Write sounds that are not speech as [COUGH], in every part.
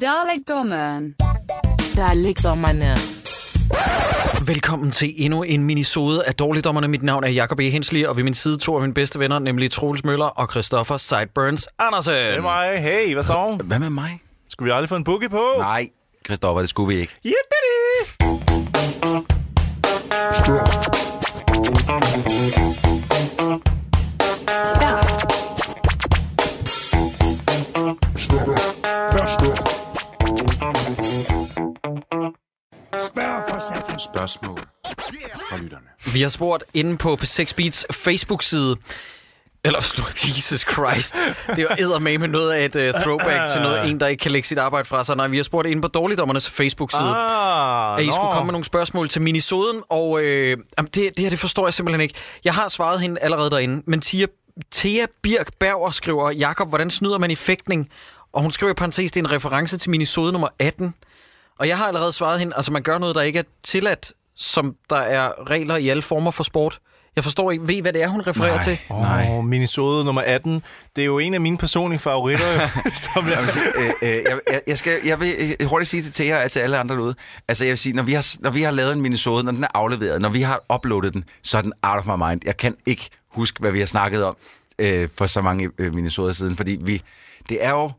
Dalekdommeren. Dalekdommerne. Velkommen til endnu en minisode af Dårligdommerne. Mit navn er Jacob E. Hensley, og ved min side to af mine bedste venner, nemlig Troels Møller og Christoffer Sideburns Andersen. Det er mig. Hey, hvad så? Hvad med mig? Skulle vi aldrig få en boogie på? Nej, Christoffer, det skulle vi ikke. Yippity! Spørgsmål fra lytterne. Vi har spurgt inde på P6 Beats Facebook-side, eller [LAUGHS] Jesus Christ, det er jo eddermame noget af et uh, throwback til noget, en, der ikke kan lægge sit arbejde fra sig. Nej, vi har spurgt inde på Dårligdommernes Facebook-side. Ah, at I nå. skulle komme med nogle spørgsmål til minisoden, og øh, jamen, det, det her, det forstår jeg simpelthen ikke. Jeg har svaret hende allerede derinde, men Tia, Thea Birk Berger skriver, Jakob, hvordan snyder man i fægtning? Og hun skriver i parentes, det er en reference til minisode nummer 18. Og jeg har allerede svaret hende, altså man gør noget, der ikke er tilladt, som der er regler i alle former for sport. Jeg forstår ikke, ved I, hvad det er, hun refererer Nej. til? Åh, Nej. oh, minisode nummer 18. Det er jo en af mine personlige favoritter. jo, [LAUGHS] som jeg, øh, øh, jeg, jeg, skal, jeg vil øh, hurtigt sige til Thea og til alle andre derude. Altså jeg vil sige, når vi har, når vi har lavet en minisode, når den er afleveret, når vi har uploadet den, så er den out of my mind. Jeg kan ikke huske, hvad vi har snakket om øh, for så mange øh, minisoder siden, fordi vi, det er jo,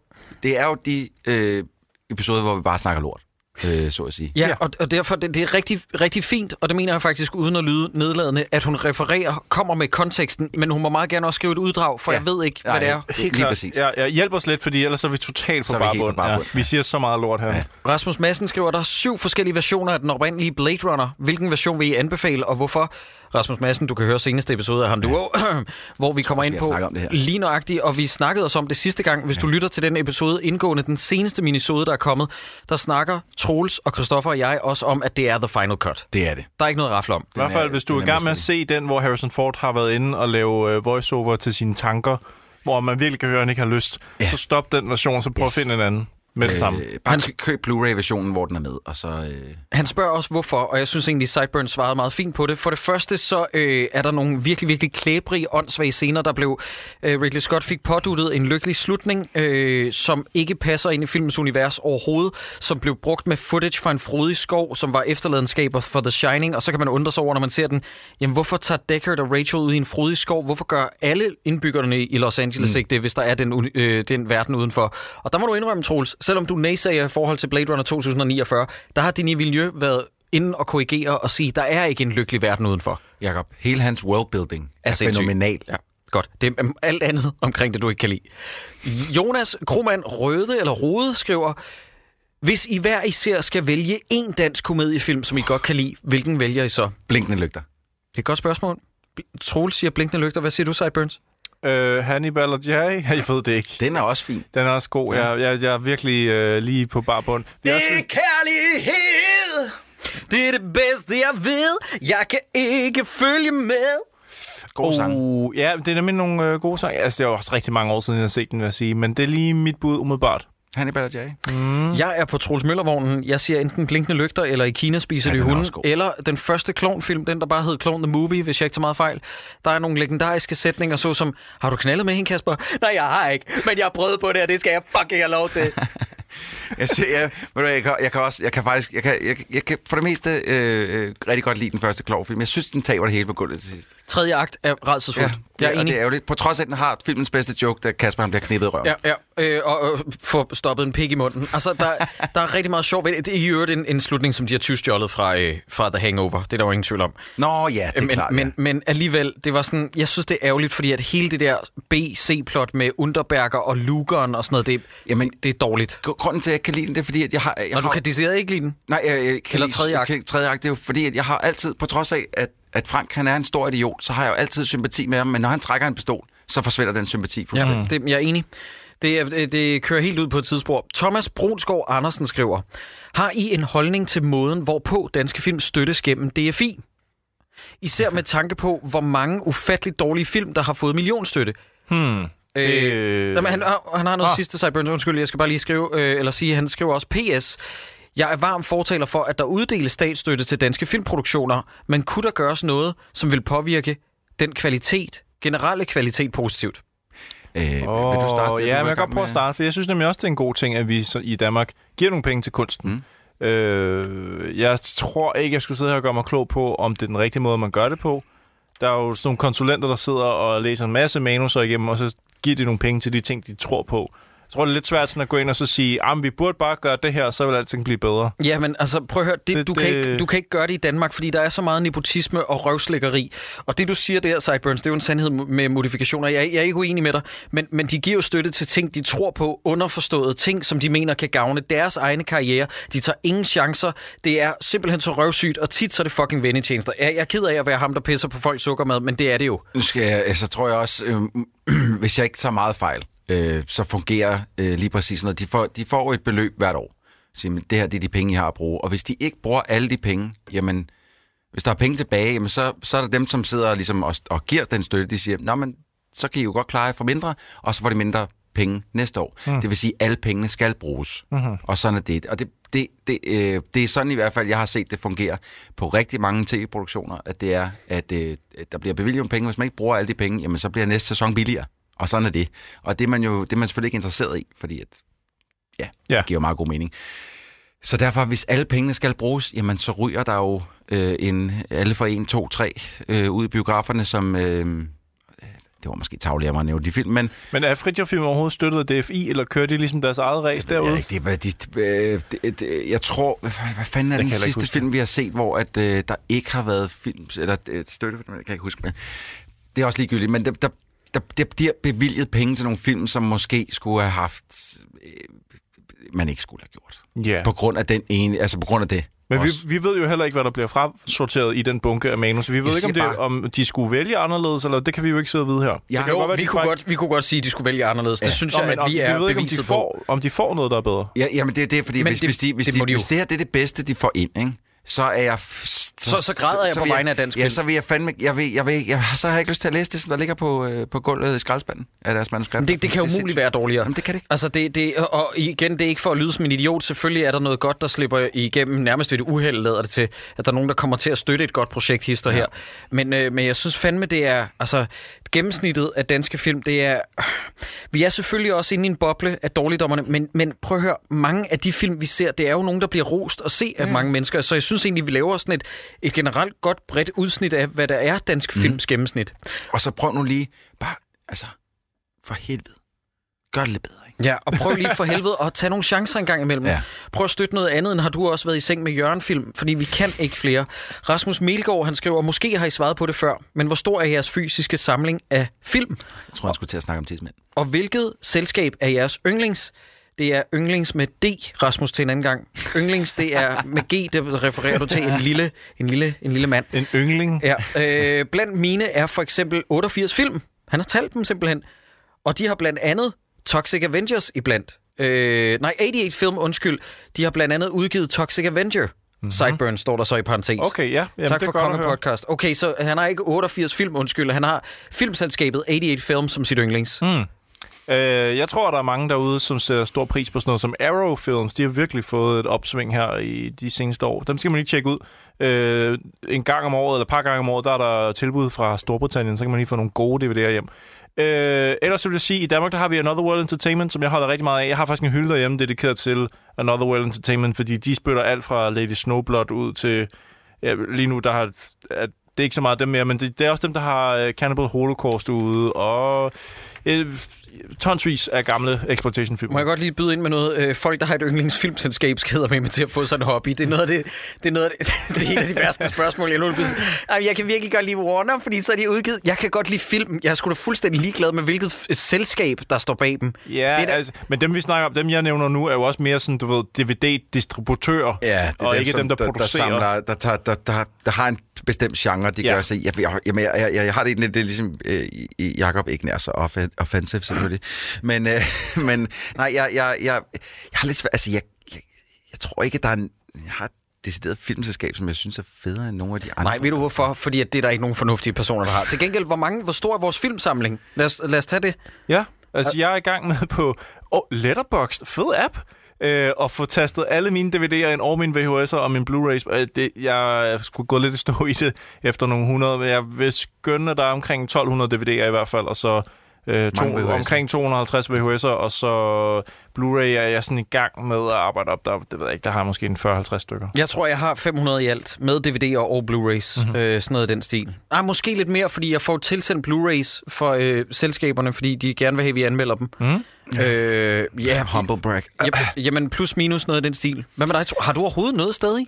det er jo de øh, episoder, hvor vi bare snakker lort, øh, så at sige. Ja, og, og derfor, det, det er rigtig, rigtig fint, og det mener jeg faktisk uden at lyde nedladende, at hun refererer, kommer med konteksten, men hun må meget gerne også skrive et uddrag, for ja. jeg ved ikke, hvad Nej, det er. Lige klart. præcis. Ja, ja, hjælp os lidt, fordi ellers er vi totalt på helt barbund. Ja, vi siger så meget lort her. Ja. Rasmus Madsen skriver, der er syv forskellige versioner af den oprindelige Blade Runner. Hvilken version vil I anbefale, og hvorfor? Rasmus Madsen, du kan høre seneste episode af ham, du, [CLEARS THROAT] hvor vi kommer ind på snakke om det her. lige nøjagtigt, og vi snakkede os om det sidste gang. Hvis du lytter til den episode indgående, den seneste minisode, der er kommet, der snakker Troels og Christoffer og jeg også om, at det er The Final Cut. Det er det. Der er ikke noget at rafle om. I hvert fald, hvis du er i gang med at se den, hvor Harrison Ford har været inde og lave øh, voiceover til sine tanker, hvor man virkelig kan høre, at han ikke har lyst, ja. så stop den version, så prøv Yes. at finde en anden med det samme. Øh, bare køb Blu-ray-versionen, hvor den er med, og så... Øh, Han spørger også, hvorfor, og jeg synes egentlig, Sideburn svarede meget fint på det. For det første, så øh, er der nogle virkelig, virkelig klæbrige, åndssvage scener, der blev... Øh, Ridley Scott fik påduttet en lykkelig slutning, øh, som ikke passer ind i filmens univers overhovedet, som blev brugt med footage fra en frodig skov, som var efterladenskaber for The Shining, og så kan man undre sig over, når man ser den, jamen hvorfor tager Deckard og Rachel ud i en frodig skov? Hvorfor gør alle indbyggerne i Los Angeles mm. ikke det, hvis der er den, øh, den verden udenfor? Og der må du indrømme, Troels, selvom du naysager i forhold til Blade Runner 2049, der har Denis Villeneuve været inde og korrigere og sige, der er ikke en lykkelig verden udenfor. Jakob, hele hans worldbuilding er, er sindssygt. fænomenal. Ja, godt. Det er alt andet omkring det, du ikke kan lide. Jonas Krohmann Røde eller Rode skriver, hvis I hver især skal vælge en dansk komediefilm, som I godt kan lide, hvilken vælger I så? Blinkende lygter. Det er et godt spørgsmål. Troels siger blinkende lygter. Hvad siger du, Sideburns? Øh, Hannibal og Jerry? [LAUGHS] Jeg ved det ikke. Den er også fin. Den er også god. Jeg, jeg, jeg er virkelig øh, lige på barbund. Vi er også, kærlighed. Det er det bedste, jeg ved. Jeg kan ikke følge med. God sang. Uh, ja, det er nemlig nogle øh, gode sange. Altså, det er også rigtig mange år siden, jeg har set den, vil jeg sige. Men det er lige mit bud umiddelbart. Hannibal og Jerry. Mm. Jeg er på Troels Møllervognen. Jeg siger enten Blinkende Lygter, eller i Kina spiser Ja, de hunde, eller den første klonfilm, den der bare hed Clone the Movie, hvis jeg ikke tager meget fejl. Der er nogle legendariske sætninger, såsom, har du knaldet med hende, Kasper? [LAUGHS] Nej, jeg har ikke, men jeg har prøvet på det, og det skal jeg fucking have lov til. [LAUGHS] Jeg, siger, jeg, ved du, jeg, kan, jeg kan også, jeg kan faktisk, jeg kan, jeg, jeg kan for det meste øh, øh, rigtig godt lide den første klovfilm. Jeg synes, den taber det hele på gulvet til sidst. Tredje akt er redselsfuldt. det, jeg er enig. det er ærgerligt. På trods af, at den har filmens bedste joke, da Kasper han bliver knippet i røven. Ja, ja. Øh, og, og få stoppet en pik i munden. Altså, der, der er rigtig meget sjovt ved det. Det er i øvrigt en, en slutning, som de har tyvstjålet fra, øh, fra The Hangover. Det er der jo ingen tvivl om. Nå ja, det er men, klart. men, ja. men alligevel, det var sådan, jeg synes, det er ærgerligt, fordi at hele det der B-C-plot med Underberger og Lugeren og sådan noget, det, Jamen, det er dårligt. Gr- Grunden til, at kan lide den, det er fordi, at jeg har... Jeg du har kan decideret ikke lide den. Nej, jeg, jeg kan Eller lide- tredje akt. jeg Tredje akt, det er jo fordi, at jeg har altid, på trods af, at, at Frank han er en stor idiot, så har jeg jo altid sympati med ham, men når han trækker en pistol, så forsvinder den sympati fuldstændig. Ja, det, jeg er enig. Det, det, det kører helt ud på et tidsspor. Thomas Brunsgaard Andersen skriver, har I en holdning til måden, hvorpå danske film støttes gennem DFI? Især med tanke på, hvor mange ufatteligt dårlige film, der har fået millionstøtte. Hmm. Øh, jamen, han, han har noget Ah. sidste, Cyburns, undskyld, jeg skal bare lige skrive, øh, eller sige, han skriver også PS. Jeg er varm fortaler for, at der uddeles statsstøtte til danske filmproduktioner, men kunne der gøres noget, som vil påvirke den kvalitet, generelle kvalitet positivt? Øh, vil du Åh, starte det, Ja, du men er jeg kan godt prøve at starte, for jeg synes nemlig også, det er en god ting, at vi så i Danmark giver nogle penge til kunsten. Mm. Øh, jeg tror ikke, jeg skal sidde her og gøre mig klog på, om det er den rigtige måde, man gør det på. Der er jo sådan nogle konsulenter, der sidder og læser en masse manuser igennem, og så giver de nogle penge til de ting, de tror på. Jeg tror, det er lidt svært sådan at gå ind og så sige, at vi burde bare gøre det her, så vil alting blive bedre. Ja, men altså, prøv at høre, det, Det- du, kan det- ikke, du kan ikke gøre det i Danmark, fordi der er så meget nepotisme og røvslækkeri. Og det, du siger der, Sideburns, det er jo en sandhed med modifikationer. Jeg, jeg er ikke uenig med dig, men, men de giver jo støtte til ting, de tror på, underforståede ting, som de mener kan gavne deres egne karriere. De tager ingen chancer. Det er simpelthen så røvsygt, og tit så er det fucking vendetjenester. Jeg, jeg er ked af at være ham, der pisser på folks sukkermad, men det er det jo. Nu skal jeg, så tror jeg også, øh, hvis jeg ikke tager meget fejl, øh, så fungerer øh, lige præcis noget. De får, de får et beløb hvert år. Så, jamen, det her det er de penge, I har at bruge. Og hvis de ikke bruger alle de penge, jamen, hvis der er penge tilbage, jamen, så, så er der dem, som sidder ligesom og, og giver den støtte, de siger, Nå, men så kan I jo godt klare jer for mindre, og så får de mindre penge næste år. Mm. Det vil sige, at alle pengene skal bruges. Mm-hmm. Og sådan er det. Og det, det, det, øh, det er sådan i hvert fald, jeg har set det fungere på rigtig mange tv-produktioner, at det er, at øh, der bliver bevilget penge. Hvis man ikke bruger alle de penge, jamen, så bliver næste sæson billigere. Og sådan er det. Og det er man jo det er man selvfølgelig ikke interesseret i, fordi at, ja, Ja. det giver meget god mening. Så derfor, hvis alle pengene skal bruges, jamen så ryger der jo øh, en alle for en, to, tre øh, ud i biograferne, som... Øh, det var måske tavligt af mig at nævne de film, men Men er Fritjof Film overhovedet støttet af DFI, eller kører de ligesom deres eget race jeg, derude? ikke, det, var- de, øh, det, det, jeg tror... Hvad, fanden- hvad fanden er Jeg den sidste huske film, vi har set, hvor at, øh, der ikke har været film, eller øh, støtte, jeg kan ikke huske det. Det er også ligegyldigt, men der, der, der, der bliver bevilget penge til nogle film, som måske skulle have haft... Øh, man ikke skulle have gjort. Ja. På grund af den ene, altså på grund af det. Men vi, også. vi ved jo heller ikke, hvad der bliver frasorteret i den bunke af manus. Vi ved Jeg ikke, om, det, bare- om de skulle vælge anderledes, eller det kan vi jo ikke sidde og vide her. Det Ja, kan jo, godt være, vi, kunne fejl- godt, vi kunne godt sige, at de skulle vælge anderledes. Det synes Nå, jeg, men at om- vi er ved ikke, om de, beviset på. får, om de får noget, der er bedre. Ja, jamen det er det, fordi Men hvis, det- hvis, de, hvis, det de, de hvis det her det er det bedste, de får ind, ikke? så er jeg... f- Så- så græder jeg på vil vegne af dansk Ja, så vil jeg fandme... Jeg vil, jeg vil, jeg, så har jeg ikke lyst til at læse det, som der ligger på, øh, på gulvet i skraldespanden af deres manuskript. Men det, det kan jo umuligt være dårligere. Jamen, det kan det ikke. Altså, det, det, og igen, det er ikke for at lyde som en idiot. Selvfølgelig er der noget godt, der slipper igennem nærmest ved et uheld, lader det til, at der er nogen, der kommer til at støtte et godt projekt hister ja. her. Men, øh, men jeg synes fandme, det er... Altså, gennemsnittet af danske film, det er... Vi er selvfølgelig også inde i en boble af dårligdommerne, men, men prøv at høre, mange af de film, vi ser, det er jo nogen, der bliver rost og se af mange mennesker. Så jeg synes egentlig, vi laver sådan et, et generelt godt bredt udsnit af, hvad der er dansk films gennemsnit. Og så prøv nu lige... Bare, altså... For helvede. Gør det lidt bedre, ikke? Ja, og prøv lige for helvede at tage nogle chancer en gang imellem. Ja. Prøv at støtte noget andet, end har du også været i seng med Jørgen-film, fordi vi kan ikke flere. Rasmus Melgaard, han skriver, måske har I svaret på det før, men hvor stor er jeres fysiske samling af film? Jeg tror, jeg skulle til at snakke om tidsmænd. Og hvilket selskab er jeres yndlings? Det er yndlings med D, Rasmus, til en anden gang. Yndlings, det er med G, det refererer du til en lille, en lille, en lille mand. En yngling. Ja, øh, blandt mine er for eksempel 88 film. Han har talt dem simpelthen. Og de har blandt andet Toxic Avengers iblandt. Øh, nej, 88 film, undskyld. De har blandt andet udgivet Toxic Avenger. Mm-hmm. Sideburn står der så i parentes. Okay, ja. Jamen, tak for Konge. Podcast. Okay, så han har ikke 88 film, undskyld. Han har filmselskabet 88 Film som sit yndlings. Mm. Øh, jeg tror, der er mange derude, som sætter stor pris på sådan noget som Arrow Films. De har virkelig fået et opsving her i de seneste år. Dem skal man lige tjekke ud. Øh, en gang om året, eller et par gange om året, der er der tilbud fra Storbritannien, så kan man lige få nogle gode DVD'er hjem. Øh, ellers så vil jeg sige, i Danmark der har vi Another World Entertainment, som jeg holder rigtig meget af. Jeg har faktisk en hylde derhjemme dedikeret til Another World Entertainment, fordi de spytter alt fra Lady Snowblood ud til... Ja, lige nu, der har... At, det er ikke så meget dem mere, men det, det er også dem, der har uh, Cannibal Holocaust ude, og øh, tonsvis af gamle exploitation-film. Må jeg godt lige byde ind med noget? Øh, folk, der har et yndlingsfilmselskab, skider med mig til at få sådan en hobby. Det er noget af det, det, er noget af det, [LAUGHS] det er en af de værste spørgsmål, jeg nogensinde Jamen, Jeg kan virkelig godt lide Warner, fordi så er de udgivet. Jeg kan godt lide film. Jeg er sgu da fuldstændig ligeglad med, hvilket selskab, der står bag dem. Ja, det er da- altså, men dem vi snakker om, dem jeg nævner nu, er jo også mere sådan, du ved, DVD-distributører, Ja, det er og dem, ikke som, dem, der, der, der, producerer. samler, der, tager, der, der, der har en bestemt genre, de Ja. gør sig. Jeg, jeg, jeg, jeg, jeg, jeg har det egentlig, det er ligesom øh, Jacob ikke nær så offen- offensive selvfølgelig. Men, øh, [LAUGHS] men nej, jeg, jeg, jeg, jeg har lidt svært, altså jeg, jeg, jeg tror ikke, at der er en, jeg har et decideret filmselskab, som jeg synes er federe end nogle af de andre. Nej, ved du hvorfor? Fordi at det er der ikke nogen fornuftige personer, der har. Til gengæld, hvor, mange, hvor stor er vores filmsamling? Lad os, lad os tage det. Ja, altså jeg er i gang med på oh, Letterboxd, fed app, øh, og få tastet alle mine DVD'er ind, og mine VHS'er og mine Blu-rays. Øh, Det, jeg skulle gå lidt i stå i det efter nogle hundrede, men jeg vil skønne, at der er omkring 1200 DVD'er i hvert fald, og så Øh, to, VHS'er. omkring 250 VHS'er, og så Blu-ray er jeg sådan i gang med at arbejde op. Der, det ved jeg ikke, der har jeg måske en 40-50 stykker. Jeg tror, jeg har 500 i alt, med DVD'er og Blu-rays. Mm-hmm. Øh, sådan noget i den stil. Ah, måske lidt mere, fordi jeg får tilsendt Blu-rays for øh, selskaberne, fordi de gerne vil have, at vi anmelder dem. Mm. Øh, ja, Humble brag. Jep, jamen plus minus noget i den stil. Hvad med dig? Har du overhovedet noget stadig?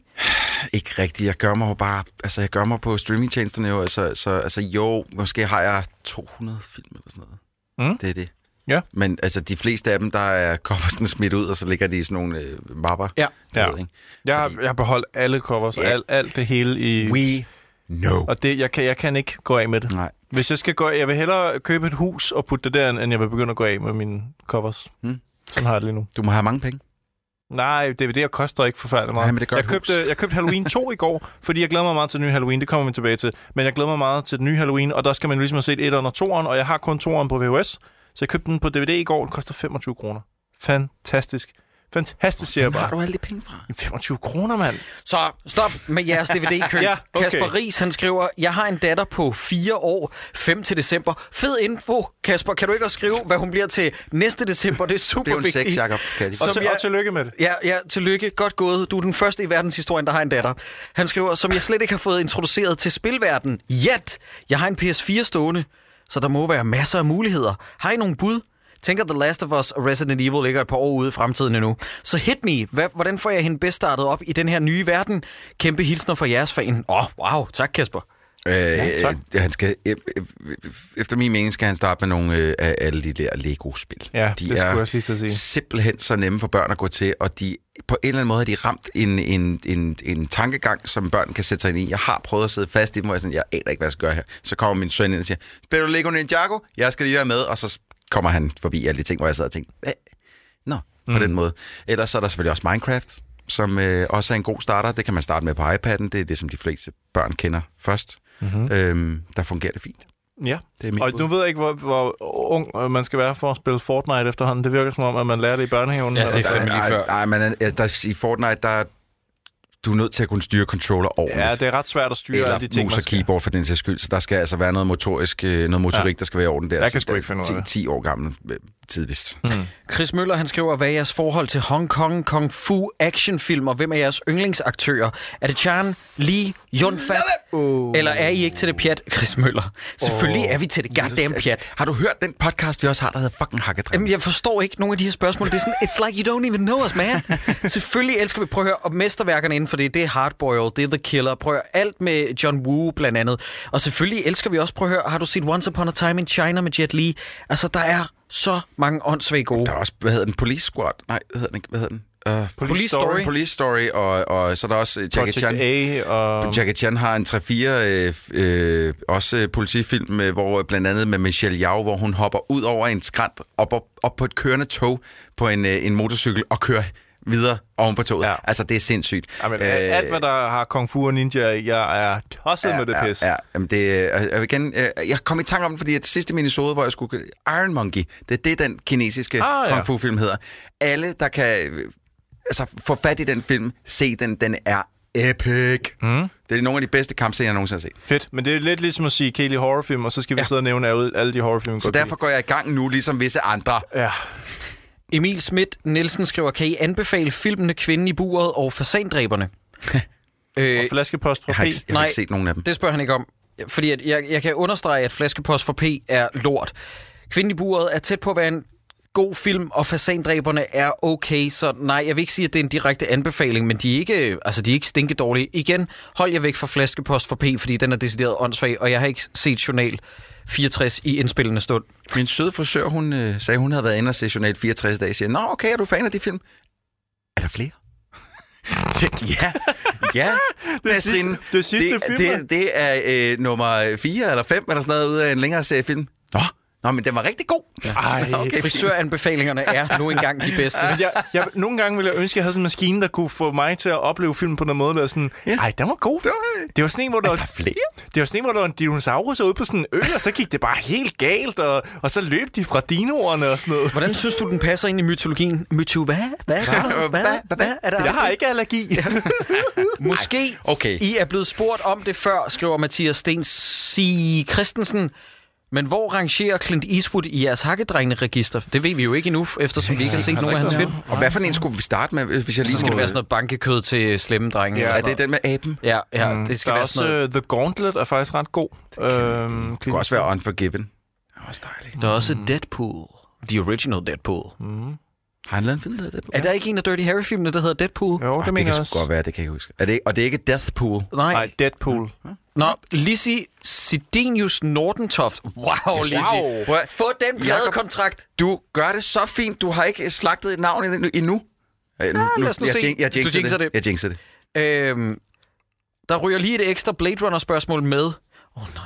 Ikke rigtigt. Jeg gør mig jo bare... Altså, jeg gør mig på streamingtjenesterne jo. Altså, så, altså, jo, måske har jeg 200 film eller sådan noget. Mm. Det er det. Ja. Men altså, de fleste af dem, der er coversen smidt ud, og så ligger de i sådan nogle øh, mapper. Ja. Ja. ved, ikke? Jeg, har, jeg har beholdt alle covers, yeah. alt, alt det hele i... We know. Og det, jeg, kan, jeg kan ikke gå af med det. Nej. Hvis jeg skal gå jeg vil hellere købe et hus og putte det der, end jeg vil begynde at gå af med mine covers. Mm. Sådan har jeg det lige nu. Du må have mange penge. Nej, DVD'er koster ikke forfærdeligt meget. Nej, men det gør jeg, købte, jeg købte Halloween 2 i går, [LAUGHS] fordi jeg glæder mig meget til den nye Halloween. Det kommer vi tilbage til. Men jeg glæder mig meget til den nye Halloween, og der skal man ligesom have set 1'eren og 2'eren, og jeg har kun 2'eren på VHS. Så jeg købte den på DVD i går. Den koster 25 kroner. Fantastisk. Fantastisk, siger jeg Hvor har bare. du alle de penge fra? 25 kroner, mand. Så stop med jeres DVD-køb. [LAUGHS] Ja, okay. Kasper Ries, han skriver, jeg har en datter på 4 år, 5 til december. Fed info, Kasper. Kan du ikke også skrive, hvad hun bliver til næste december? Det er super Det er en vigtigt. sex, Jacob. Kan Og, til, jeg- og tillykke med det. Ja, ja, tillykke. Godt gået. Du er den første i verdenshistorien, der har en datter. Han skriver, som jeg slet ikke har fået introduceret til spilverden. Yet! Jeg har en PS4 stående, så der må være masser af muligheder. Har I nogle bud? Tænker The Last of Us og Resident Evil ligger et par år ude i fremtiden endnu. Så hit me. Hvad, hvordan får jeg hende bedst startet op i den her nye verden? Kæmpe hilsner fra jeres fan. Åh, oh, wow. Tak, Kasper. Øh, tak. øh, han skal, øh, øh, efter min mening skal han starte med nogle øh, af alle de der Lego-spil. Ja, de det skulle er jeg også lige til at sige. simpelthen så nemme for børn at gå til, og de på en eller anden måde har de ramt en, en, en, en tankegang, som børn kan sætte sig ind i. Jeg har prøvet at sidde fast i dem, hvor jeg, sådan, jeg aner ikke, hvad jeg skal gøre her. Så kommer min søn ind og siger, spiller du Lego Ninjago? Jeg skal lige være med, og så kommer han forbi alle de ting, hvor jeg sad og tænkte, hvad? Nå, på mm. den måde. Ellers så er der selvfølgelig også Minecraft, som øh, også er en god starter. Det kan man starte med på iPad'en. Det er det, som de fleste børn kender først. Mm-hmm. Øhm, der fungerer det fint. Ja. Det er Og bud. nu ved jeg ikke, hvor, hvor ung øh, man skal være for at spille Fortnite efterhånden. Det virker som om, at man lærer det i børnehaven. Ja, det er fandme lige nej, før. nej, men der, i Fortnite, der du er nødt til at kunne styre controller ordentligt. Ja, det er ret svært at styre alle de eller ting, mus og keyboard for den sags skyld. Så der skal altså være noget motorisk, øh, noget motorik, ja. der skal være i orden der. Jeg kan sgu ikke finde ud af 10, 10 år gammel øh, tidligst. Mm. Chris Møller, han skriver, hvad er jeres forhold til Hong Kong Kung Fu actionfilm, og hvem er jeres yndlingsaktører? Er det Chan, Lee, Yun Fat, Uh. eller er I ikke til det pjat, Chris Møller? Selvfølgelig er vi til det goddamn pjat. Har du hørt den podcast, vi også har, der hedder fucking Hakkedreng? Jamen, jeg forstår ikke nogle af de her spørgsmål. Det er sådan, it's like you don't even know us, man. [LAUGHS] Selvfølgelig elsker vi, prøv at høre, og mesterværkerne inden for det, det er Hardboiled, det er The Killer, prøv at høre, alt med John Woo blandt andet. Og selvfølgelig elsker vi også, prøv at høre, har du set Once Upon a Time in China med Jet Li? Altså, der er så mange åndssvage gode. Der er også, hvad hedder den? Police Squad? Nej, hvad hedder den? Hvad hedder den? Uh, Police Story. Police Story, og, og så er der også øh, Jackie Project Chan. A og... Jackie Chan har en 3-4 øh, øh, også øh, politifilm, øh, hvor blandt andet med Michelle Yao, hvor hun hopper ud over en skrant op, op, op på et kørende tog på en, øh, en motorcykel og kører videre oven på toget. Ja. Ja. Altså, det er sindssygt. Jamen, øh, alt, hvad der har kung fu og ninja, jeg er tosset med det pis. Ja, ja. Jamen det, jeg, igen, øh, jeg kom i tanke om det, fordi at sidste minisode, hvor jeg skulle... Iron Monkey, det er det, den kinesiske Ah, ja. kung fu-film hedder. Alle, der kan øh, altså, få fat i den film, se den, den er epic. Mm. Det er nogle af de bedste kampscener, jeg nogensinde har set. Fedt, men det er lidt ligesom at sige Kelly horrorfilm, og så skal vi Ja. sidde og nævne alle, alle de horrorfilm. Så derfor går jeg i gang nu, ligesom visse andre. Ja. Emil Schmidt Nielsen skriver, kan I anbefale filmene Kvinden i buret og Fasandræberne? [LAUGHS] øh, Og flaskepost fra Jeg har P. ikke, jeg har Nej. ikke set nogen af dem. Det spørger han ikke om. Fordi at jeg, jeg kan understrege, at Flaskepost for P er lort. Kvinden i buret er tæt på at være en god film, og Fasandræberne er okay, så nej, jeg vil ikke sige, at det er en direkte anbefaling, men de er ikke, altså, de er ikke stinke dårlige. Igen, hold jer væk fra Flaskepost for P, fordi den er decideret åndssvag, og jeg har ikke set Journal 64 i indspillende stund. Min søde frisør, hun øh, sagde, hun havde været inde og se Journal 64 dage. Jeg siger, nå, okay, er du fan af de film? Er der flere? [LAUGHS] Så, ja, ja. [LAUGHS] Det er sidste- det er sidste det, film, det, det er øh, nummer 4 eller 5 eller sådan noget ud af en længere serie film. Nå, men den var rigtig god. [LAUGHS] Ej, okay, Frisøranbefalingerne er nu engang de bedste. [LAUGHS] Jeg, jeg, nogle gange ville jeg ønske, at jeg havde sådan en maskine, der kunne få mig til at opleve filmen på den måde, der er sådan, Ja. ej, den var god. Det var- det var sådan en, hvor der, Er var, der flere? det var sådan en, hvor der var en dinosaurus ude på sådan en ø, og så gik det bare helt galt, og, og så løb de fra dinoerne og sådan noget. Hvordan synes du, den passer ind i mytologien? Myto hvad? Hvad? Hvad? Hvad? Hvad? Er der Jeg har ikke allergi. [LAUGHS] Måske okay. I er blevet spurgt om det før, skriver Mathias Sten C. Christensen. Men hvor rangerer Clint Eastwood i jeres hakkedrengene-register? Det ved vi jo ikke endnu, eftersom vi ikke har set nogen af hans film. Og hvad for en skulle vi starte med, hvis jeg lige Så skal må... det være sådan noget bankekød til slemme drenge. Ja, eller Er det den med aben? Ja, ja Mm, det skal der er være også sådan noget. øh, The Gauntlet er faktisk ret god. Øhm, Det kunne også være Unforgiven. Det er også dejligt. Der er også Deadpool. The original Deadpool. Har han lavet en film, der hedder Deadpool? Er der ikke en af Dirty Harry-filmene, der hedder Deadpool? Jo, Oh, det det mener kan jeg sgu godt også. være, det kan jeg ikke huske. Er det, og det er ikke Deathpool? Nej. Nej, Deadpool. Nå, Lizzie Sidenius Nordentoft. Wow, Lizzie. Wow. Få den pladekontrakt. Du gør det så fint. Du har ikke slagtet et navn endnu. endnu. Ja, nu, lad os nu jeg, se. jin- jeg Du jinxer jinxer det. det. Jeg jinxer det. Øhm, der ryger lige et ekstra Blade Runner-spørgsmål med. Åh oh, nej.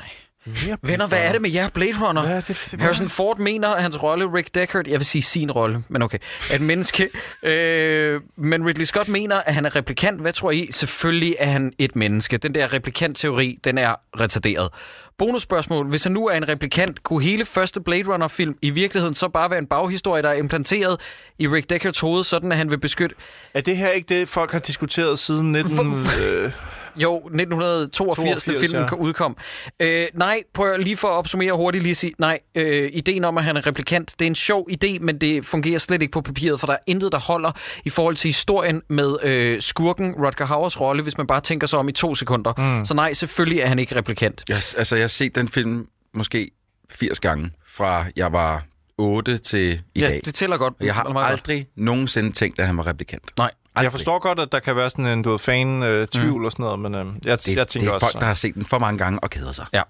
Venner, hvad er det med jer, Blade Runner? Hvad er det for- Harrison Ford mener, at hans rolle, Rick Deckard, jeg vil sige sin rolle, men okay, er et menneske. Øh, men Ridley Scott mener, at han er replikant. Hvad tror I? Selvfølgelig er han et menneske. Den der replikant-teori, den er retarderet. Bonusspørgsmål. Hvis han nu er en replikant, kunne hele første Blade Runner-film i virkeligheden så bare være en baghistorie, der er implanteret i Rick Deckards hoved, sådan at han vil beskytte... Er det her ikke det, folk har diskuteret siden 19... Øh, Jo, 1982, da 82, filmen ja. udkom. Øh, nej, prøv lige for at opsummere hurtigt lige sige, nej, øh, ideen om, at han er replikant, det er en sjov idé, men det fungerer slet ikke på papiret, for der er intet, der holder i forhold til historien med øh, skurken Rutger Hauers rolle, hvis man bare tænker sig om i to sekunder. Mm. Så nej, selvfølgelig er han ikke replikant. Jeg, altså, jeg har set den film måske 80 gange, fra jeg var 8 til i Ja, dag. det tæller godt. Jeg har meget godt. aldrig nogensinde tænkt, at han var replikant. Nej. Aldrig. jeg forstår godt, at der kan være sådan en du ved, fan-tvivl mm. og sådan noget, men øh, jeg, Det, jeg tænker det er også... folk, der har set den for mange gange og keder sig. Ja.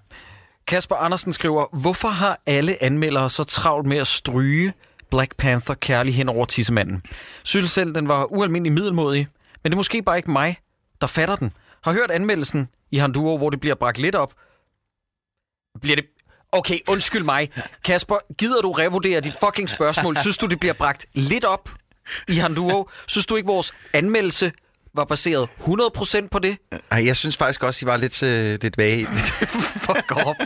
Kasper Andersen skriver, hvorfor har alle anmeldere så travlt med at stryge Black Panther kærlig hen over tissemanden? Synes selv, den var ualmindelig middelmodig, men det er måske bare ikke mig, der fatter den. Har hørt anmeldelsen i Handuo, hvor det bliver bragt lidt op. Bliver det... Okay, undskyld mig. [LAUGHS] Kasper, gider du revurdere dit fucking spørgsmål? Synes du, det bliver bragt lidt op i Handuo? Synes du ikke, vores anmeldelse var baseret 100% på det? Ej, jeg synes faktisk også, I var lidt, øh, lidt vage. [LAUGHS] Fuck op.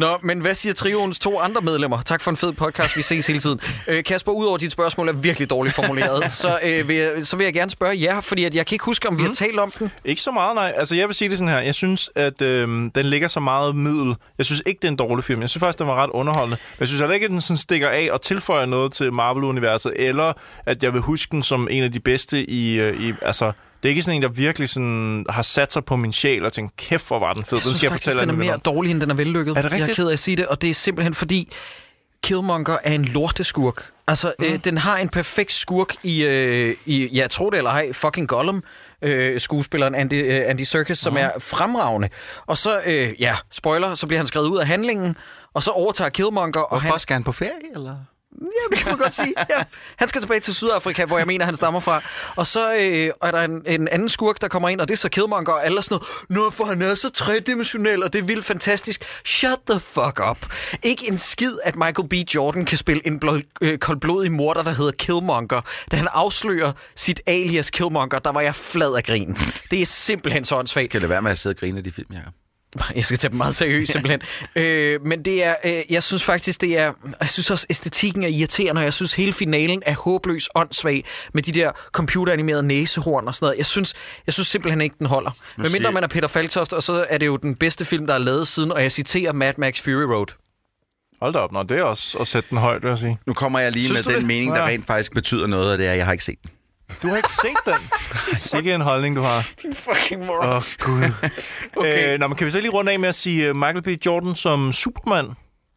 Nå, men hvad siger trioens to andre medlemmer? Tak for en fed podcast, vi ses hele tiden. Øh, Kasper, udover dit spørgsmål er virkelig dårligt formuleret, [LAUGHS] så, øh, vil jeg, så vil jeg gerne spørge jer, fordi at jeg kan ikke huske, om vi har talt om den. Ikke så meget, nej. Altså, jeg vil sige det sådan her. Jeg synes, at øh, den ligger så meget middel. Jeg synes ikke, det er en dårlig film. Jeg synes faktisk, den var ret underholdende. Men jeg synes heller ikke, at den sådan stikker af og tilføjer noget til Marvel-universet, eller at jeg vil huske den som en af de bedste i... Øh, i altså, det er ikke sådan en, der virkelig sådan har sat sig på min sjæl og tænkt, kæft, hvor var den fed. Jeg Den skal jeg faktisk, fortælle den er mere venner. dårlig, end den er vellykket. Er det Jeg er rigtigt? ked af at sige det, og det er simpelthen fordi Killmonger er en lorteskurk. Altså, mm. øh, den har en perfekt skurk i, øh, i jeg tror det eller ej, fucking Gollum, øh, skuespilleren Andy, øh, Andy Serkis, som er fremragende. Og så, øh, ja, spoiler, så bliver han skrevet ud af handlingen, og så overtager Killmonger, og han, Hvorfor skal han på ferie, eller? Ja, det kan man godt sige. Ja. Han skal tilbage til Sydafrika, hvor jeg mener, han stammer fra. Og så øh, er der en, en anden skurk, der kommer ind, og det er så Killmonger, og alle sådan noget, Nå, for han er så tredimensionel, og det er vildt fantastisk. Shut the fuck up. Ikke en skid, at Michael B. Jordan kan spille en blod, øh, koldblodig morder, der hedder Killmonger. Da han afslører sit alias Killmonger, der var jeg flad af grin. Det er simpelthen så åndssvagt. Skal det være med at sidde og grine af de film, Jacob? Jeg skal tage dem meget seriøst, [LAUGHS] simpelthen. øh, men det er, øh, jeg synes faktisk, det er, jeg synes også, æstetikken er irriterende, og jeg synes, hele finalen er håbløs åndssvag med de der computeranimerede næsehorn og sådan noget. Jeg synes, jeg synes simpelthen ikke, den holder. Men mindre man er Peter Falktoft, og så er det jo den bedste film, der er lavet siden, og jeg citerer Mad Max Fury Road. Hold da op, nå, det er også at sætte den højt, vil jeg sige. Nu kommer jeg lige Synes med den det? mening, der Ja. rent faktisk betyder noget, og det er, at jeg har ikke set den. Du har ikke set den? [LAUGHS] Sikke en holdning, du har. Din fucking Åh, moron. oh, Gud. [LAUGHS] Okay. øh, nå, men kan vi så lige runde af med at sige uh, Michael B. Jordan som Superman?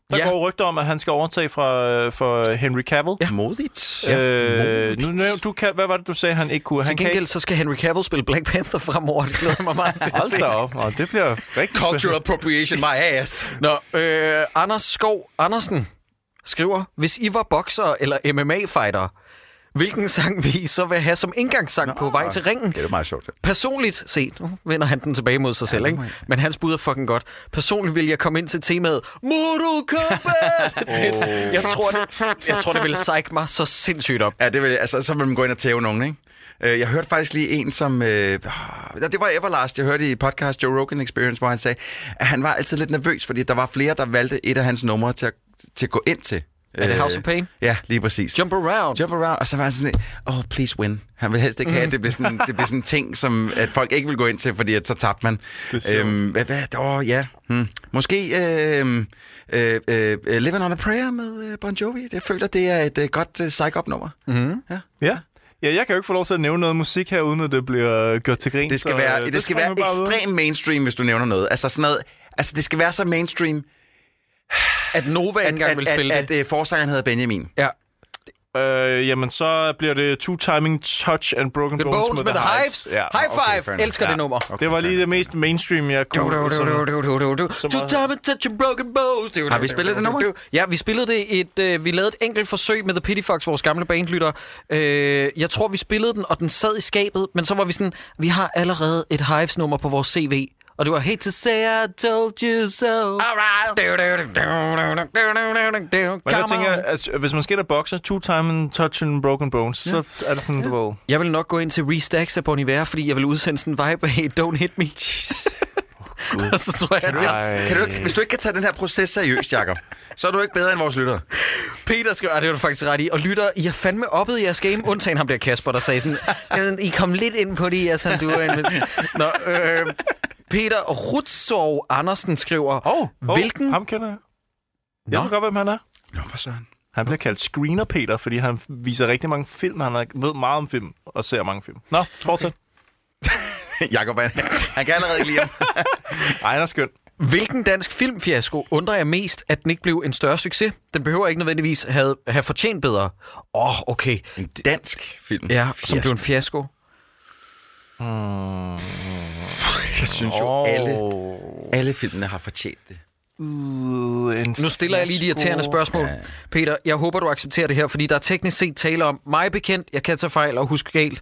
Der Ja. går rygter om, at han skal overtage fra, øh, for Henry Cavill. Ja. Modigt. Ja. Øh, nu, næv, du kan, hvad var det, du sagde, han ikke kunne? Til Han kan gengæld, ikke... så skal Henry Cavill spille Black Panther fremover. Det glæder mig meget til at Hold da op. Nå, det bliver rigtig Cultural appropriation, my ass. Nå, øh, Anders Skov Andersen skriver, hvis I var bokser eller MMA-fighter, hvilken sang vil I så vil have som indgangssang Nå, på vej til ringen? Det er meget sjovt. Personligt set, nu vender han den tilbage mod sig selv, ikke? men hans bud er fucking godt. Personligt vil jeg komme ind til temaet Kombat! [LAUGHS] det, jeg, tror, det, jeg tror, det ville psych mig så sindssygt op. Ja, det vil, altså, så vil man gå ind og tæve nogen, ikke? Øh, Jeg hørte faktisk lige en, som... Øh, ja, det var Everlast, jeg hørte i podcast Joe Rogan Experience, hvor han sagde, at han var altid lidt nervøs, fordi der var flere, der valgte et af hans numre til at, til at gå ind til. Er det House of Pain? Ja, lige præcis. Jump around. Jump around, og så var han sådan, oh, please win. Han vil helst ikke have, at det bliver sådan, det bliver sådan en ting, som at folk ikke vil gå ind til, fordi at så tabte man. Det er sjovt. Øhm, hvad, hvad, åh, ja. Hmm. Måske øh, øh, øh, Living on a Prayer med øh, Bon Jovi. Jeg føler, det er et øh, godt øh, psych-up-nummer. Mm-hmm. Ja. Ja. Ja, jeg kan jo ikke få lov til at nævne noget musik her, uden at det bliver gjort til grin. Det skal så, være, øh, det skal skal være ekstremt mainstream, hvis du nævner noget. Altså sådan noget, altså det skal være så mainstream, At Nova at, engang vil at, spille at, det. at, at forsangeren hedder Benjamin. Ja. Øh, jamen, så bliver det Two Timing Touch and Broken The Bones, Bones med The Hives. Ja. High okay, five. enough. Elsker Ja. det nummer. Okay, Det var lige det mest mainstream, jeg kunne... Du, du, du, meget- time and touch and broken bones. Har vi spillet det nummer? Ja, vi spillede det et... Øh, vi lavede et enkelt forsøg med The Pity Fox, vores gamle bandlytter. Øh, jeg tror, vi spillede den, og den sad i skabet, men så var vi sådan, vi har allerede et Hives-nummer på vores CV. Og det var Hate to say I told you so. Alright. Men jeg tænker, at hvis man skal ind og bokse, Two Time and Touch and Broken Bones, så er det sådan, du ved... Jeg vil nok gå ind til Restacks af Bon Iver, fordi jeg vil udsende sådan en vibe af Don't Hit Me. [LAUGHS] Og så tror jeg, jeg, Ej. Kan du ikke, hvis du ikke kan tage den her proces seriøst, Jacob, så er du ikke bedre end vores lyttere. Peter skal... Ah, det var du faktisk ret i. Og lytter, I har fandme oppet jeres game, undtagen ham der Kasper, der sagde sådan, "Jamen, I kom lidt ind på det, jeg sådan, du er en... [LAUGHS] Nå, øh, Peter Rutsov Andersen skriver, Åh, oh, hvilken... Oh, ham kender jeg. Jeg Nå. ved godt, hvem han er. Nå, for søren. Han bliver kaldt Screener Peter, fordi han viser rigtig mange film. Han er- ved meget om film og ser mange film. Nå, fortsæt. [LAUGHS] Jacob, han, han kan allerede ikke lide ham. [LAUGHS] Ej, han er skøn. Hvilken dansk filmfiasko undrer jeg mest, at den ikke blev en større succes? Den behøver ikke nødvendigvis have, have fortjent bedre. Åh, oh, okay. En dansk film. Ja, som blev en fiasko. Jeg synes jo, alle, alle filmene har fortjent det. Uh, Nu stiller jeg lige de irriterende spørgsmål. Peter, jeg håber, du accepterer det her, fordi der er teknisk set tale om mig bekendt, jeg kan tage fejl og huske galt,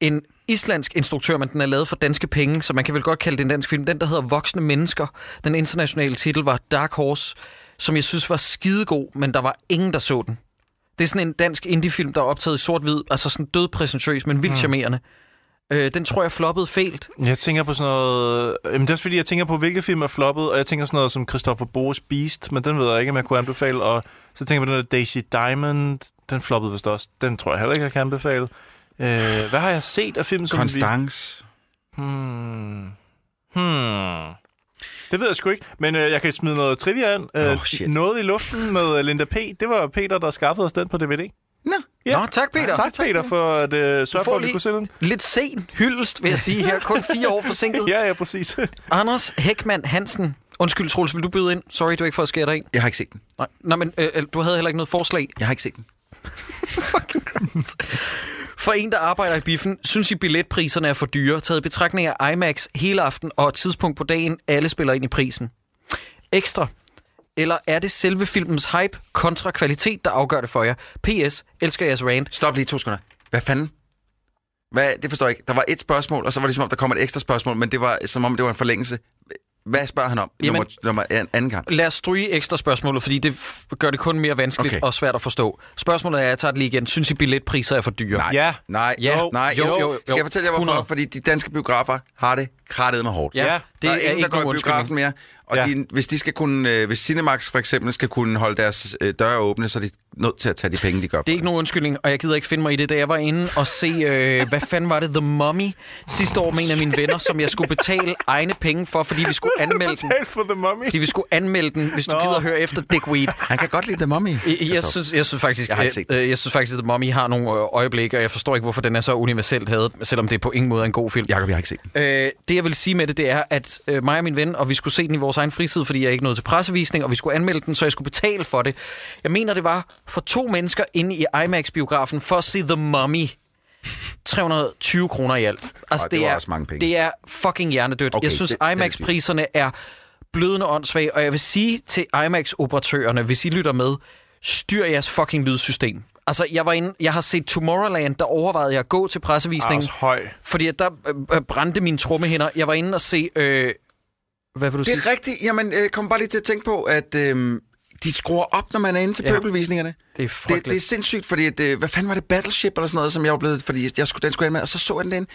en islandsk instruktør, men den er lavet for danske penge, så man kan vel godt kalde det en dansk film. Den, der hedder Voksne Mennesker. Den internationale titel var Dark Horse, som jeg synes var skidegod, men der var ingen, der så den. Det er sådan en dansk indie-film, der er optaget i sort-hvid, altså sådan død præsentøs, men vildt charmerende. Øh, den tror jeg floppede fælt. Jeg tænker på sådan noget... Jamen, det er også fordi, jeg tænker på, hvilke film er floppet, og jeg tænker sådan noget som Christopher Boes Beast, men den ved jeg ikke, om jeg kunne anbefale. Og så tænker jeg på den der Daisy Diamond, den floppede vist også. Den tror jeg heller ikke, jeg kan anbefale. Øh, hvad har jeg set af film, som Konstance. Vi... Hmm. Hmm. Det ved jeg sgu ikke, men øh, jeg kan smide noget trivia ind. Øh, Oh, shit. noget i luften med øh, Linda P. Det var Peter, der skaffede os den på DVD. Nå, Ja. Nå, tak Peter. Tak, Peter, for at øh, sørge for, at vi kunne se den. Lidt sen hyldest, vil jeg sige her. Kun fire år forsinket. [LAUGHS] Ja, ja, præcis. [LAUGHS] Anders Hækman Hansen. Undskyld, Troels, vil du byde ind? Sorry, du er ikke for at skære dig ind. jeg har ikke set den. Nej, Nå, men øh, øh, du havde heller ikke noget forslag. Jeg har ikke set den. [LAUGHS] For en, der arbejder i biffen, synes I billetpriserne er for dyre, taget i betragtning af IMAX hele aften og tidspunkt på dagen, alle spiller ind i prisen. Ekstra. Eller er det selve filmens hype kontra kvalitet, der afgør det for jer? P.S. Elsker jeres rant. Stop lige to sekunder. Hvad fanden? Hvad, det forstår jeg ikke. Der var et spørgsmål, og så var det som om, der kom et ekstra spørgsmål, men det var som om, det var en forlængelse. Hvad spørger han om? Jamen- nummer, nummer an- anden gang. Lad os stryge ekstra spørgsmålet, fordi det gør det kun mere vanskeligt Okay. og svært at forstå. Spørgsmålet er, jeg tager det lige igen. Synes I billetpriser er for dyre? Nej. Ja. Nej, Ja. jo, nej, jo, jo. Skal jeg fortælle jer, hvorfor? 100. Fordi de danske biografer har det krattet med hårdt. Ja, det der er, er, ingen, ikke der går i biografen mere. Og Ja. de, hvis de skal kunne, øh, hvis Cinemax for eksempel skal kunne holde deres øh, døre åbne, så er de nødt til at tage de penge, de gør. Det er ikke nogen undskyldning, og jeg gider ikke finde mig i det. Da jeg var inde og se, øh, hvad fanden var det, The Mummy, sidste år med en af mine venner, som jeg skulle betale egne penge for, fordi vi skulle [LAUGHS] anmelde den. For the mummy. Fordi vi skulle anmelde den, hvis du Nå. gider at høre efter Dick Weed. Han kan godt lide The Mummy. Jeg, jeg, synes, jeg synes faktisk, Jeg har ikke set den. øh, jeg synes faktisk, at The Mummy har nogle øh, øjeblikke, og jeg forstår ikke, hvorfor den er så universelt hadet, selvom det på ingen måde er en god film. Jakob, jeg har ikke set den. Øh, det jeg vil sige med det, det er, at øh, mig og min ven, og vi skulle se den i vores egen fritid, fordi jeg ikke nåede til pressevisning, og vi skulle anmelde den, så jeg skulle betale for det. Jeg mener, det var for to mennesker inde i IMAX-biografen for at se The Mummy. 320 kroner i alt. Altså, det var er, også mange penge. Det er fucking hjernedødt. Okay, jeg synes, det- det er IMAX-priserne er blødende åndssvage, og jeg vil sige til IMAX-operatørerne, hvis I lytter med, styr jeres fucking lydsystem. Altså, jeg var inde, jeg har set Tomorrowland, der overvejede jeg at gå til pressevisningen. Også høj. Fordi at der øh, øh, brændte mine trommehænder. Jeg var inde og se... Øh, hvad vil du Det sige? er rigtigt. Jamen, øh, kom bare lige til at tænke på, at øh, de skruer op, når man er inde til Ja. pøbelvisningerne. Det er Det, frygteligt. det er sindssygt, fordi at, øh, hvad fanden var det, Battleship eller sådan noget, som jeg var blevet, fordi jeg skulle, den skulle ind med, og så så jeg den ind,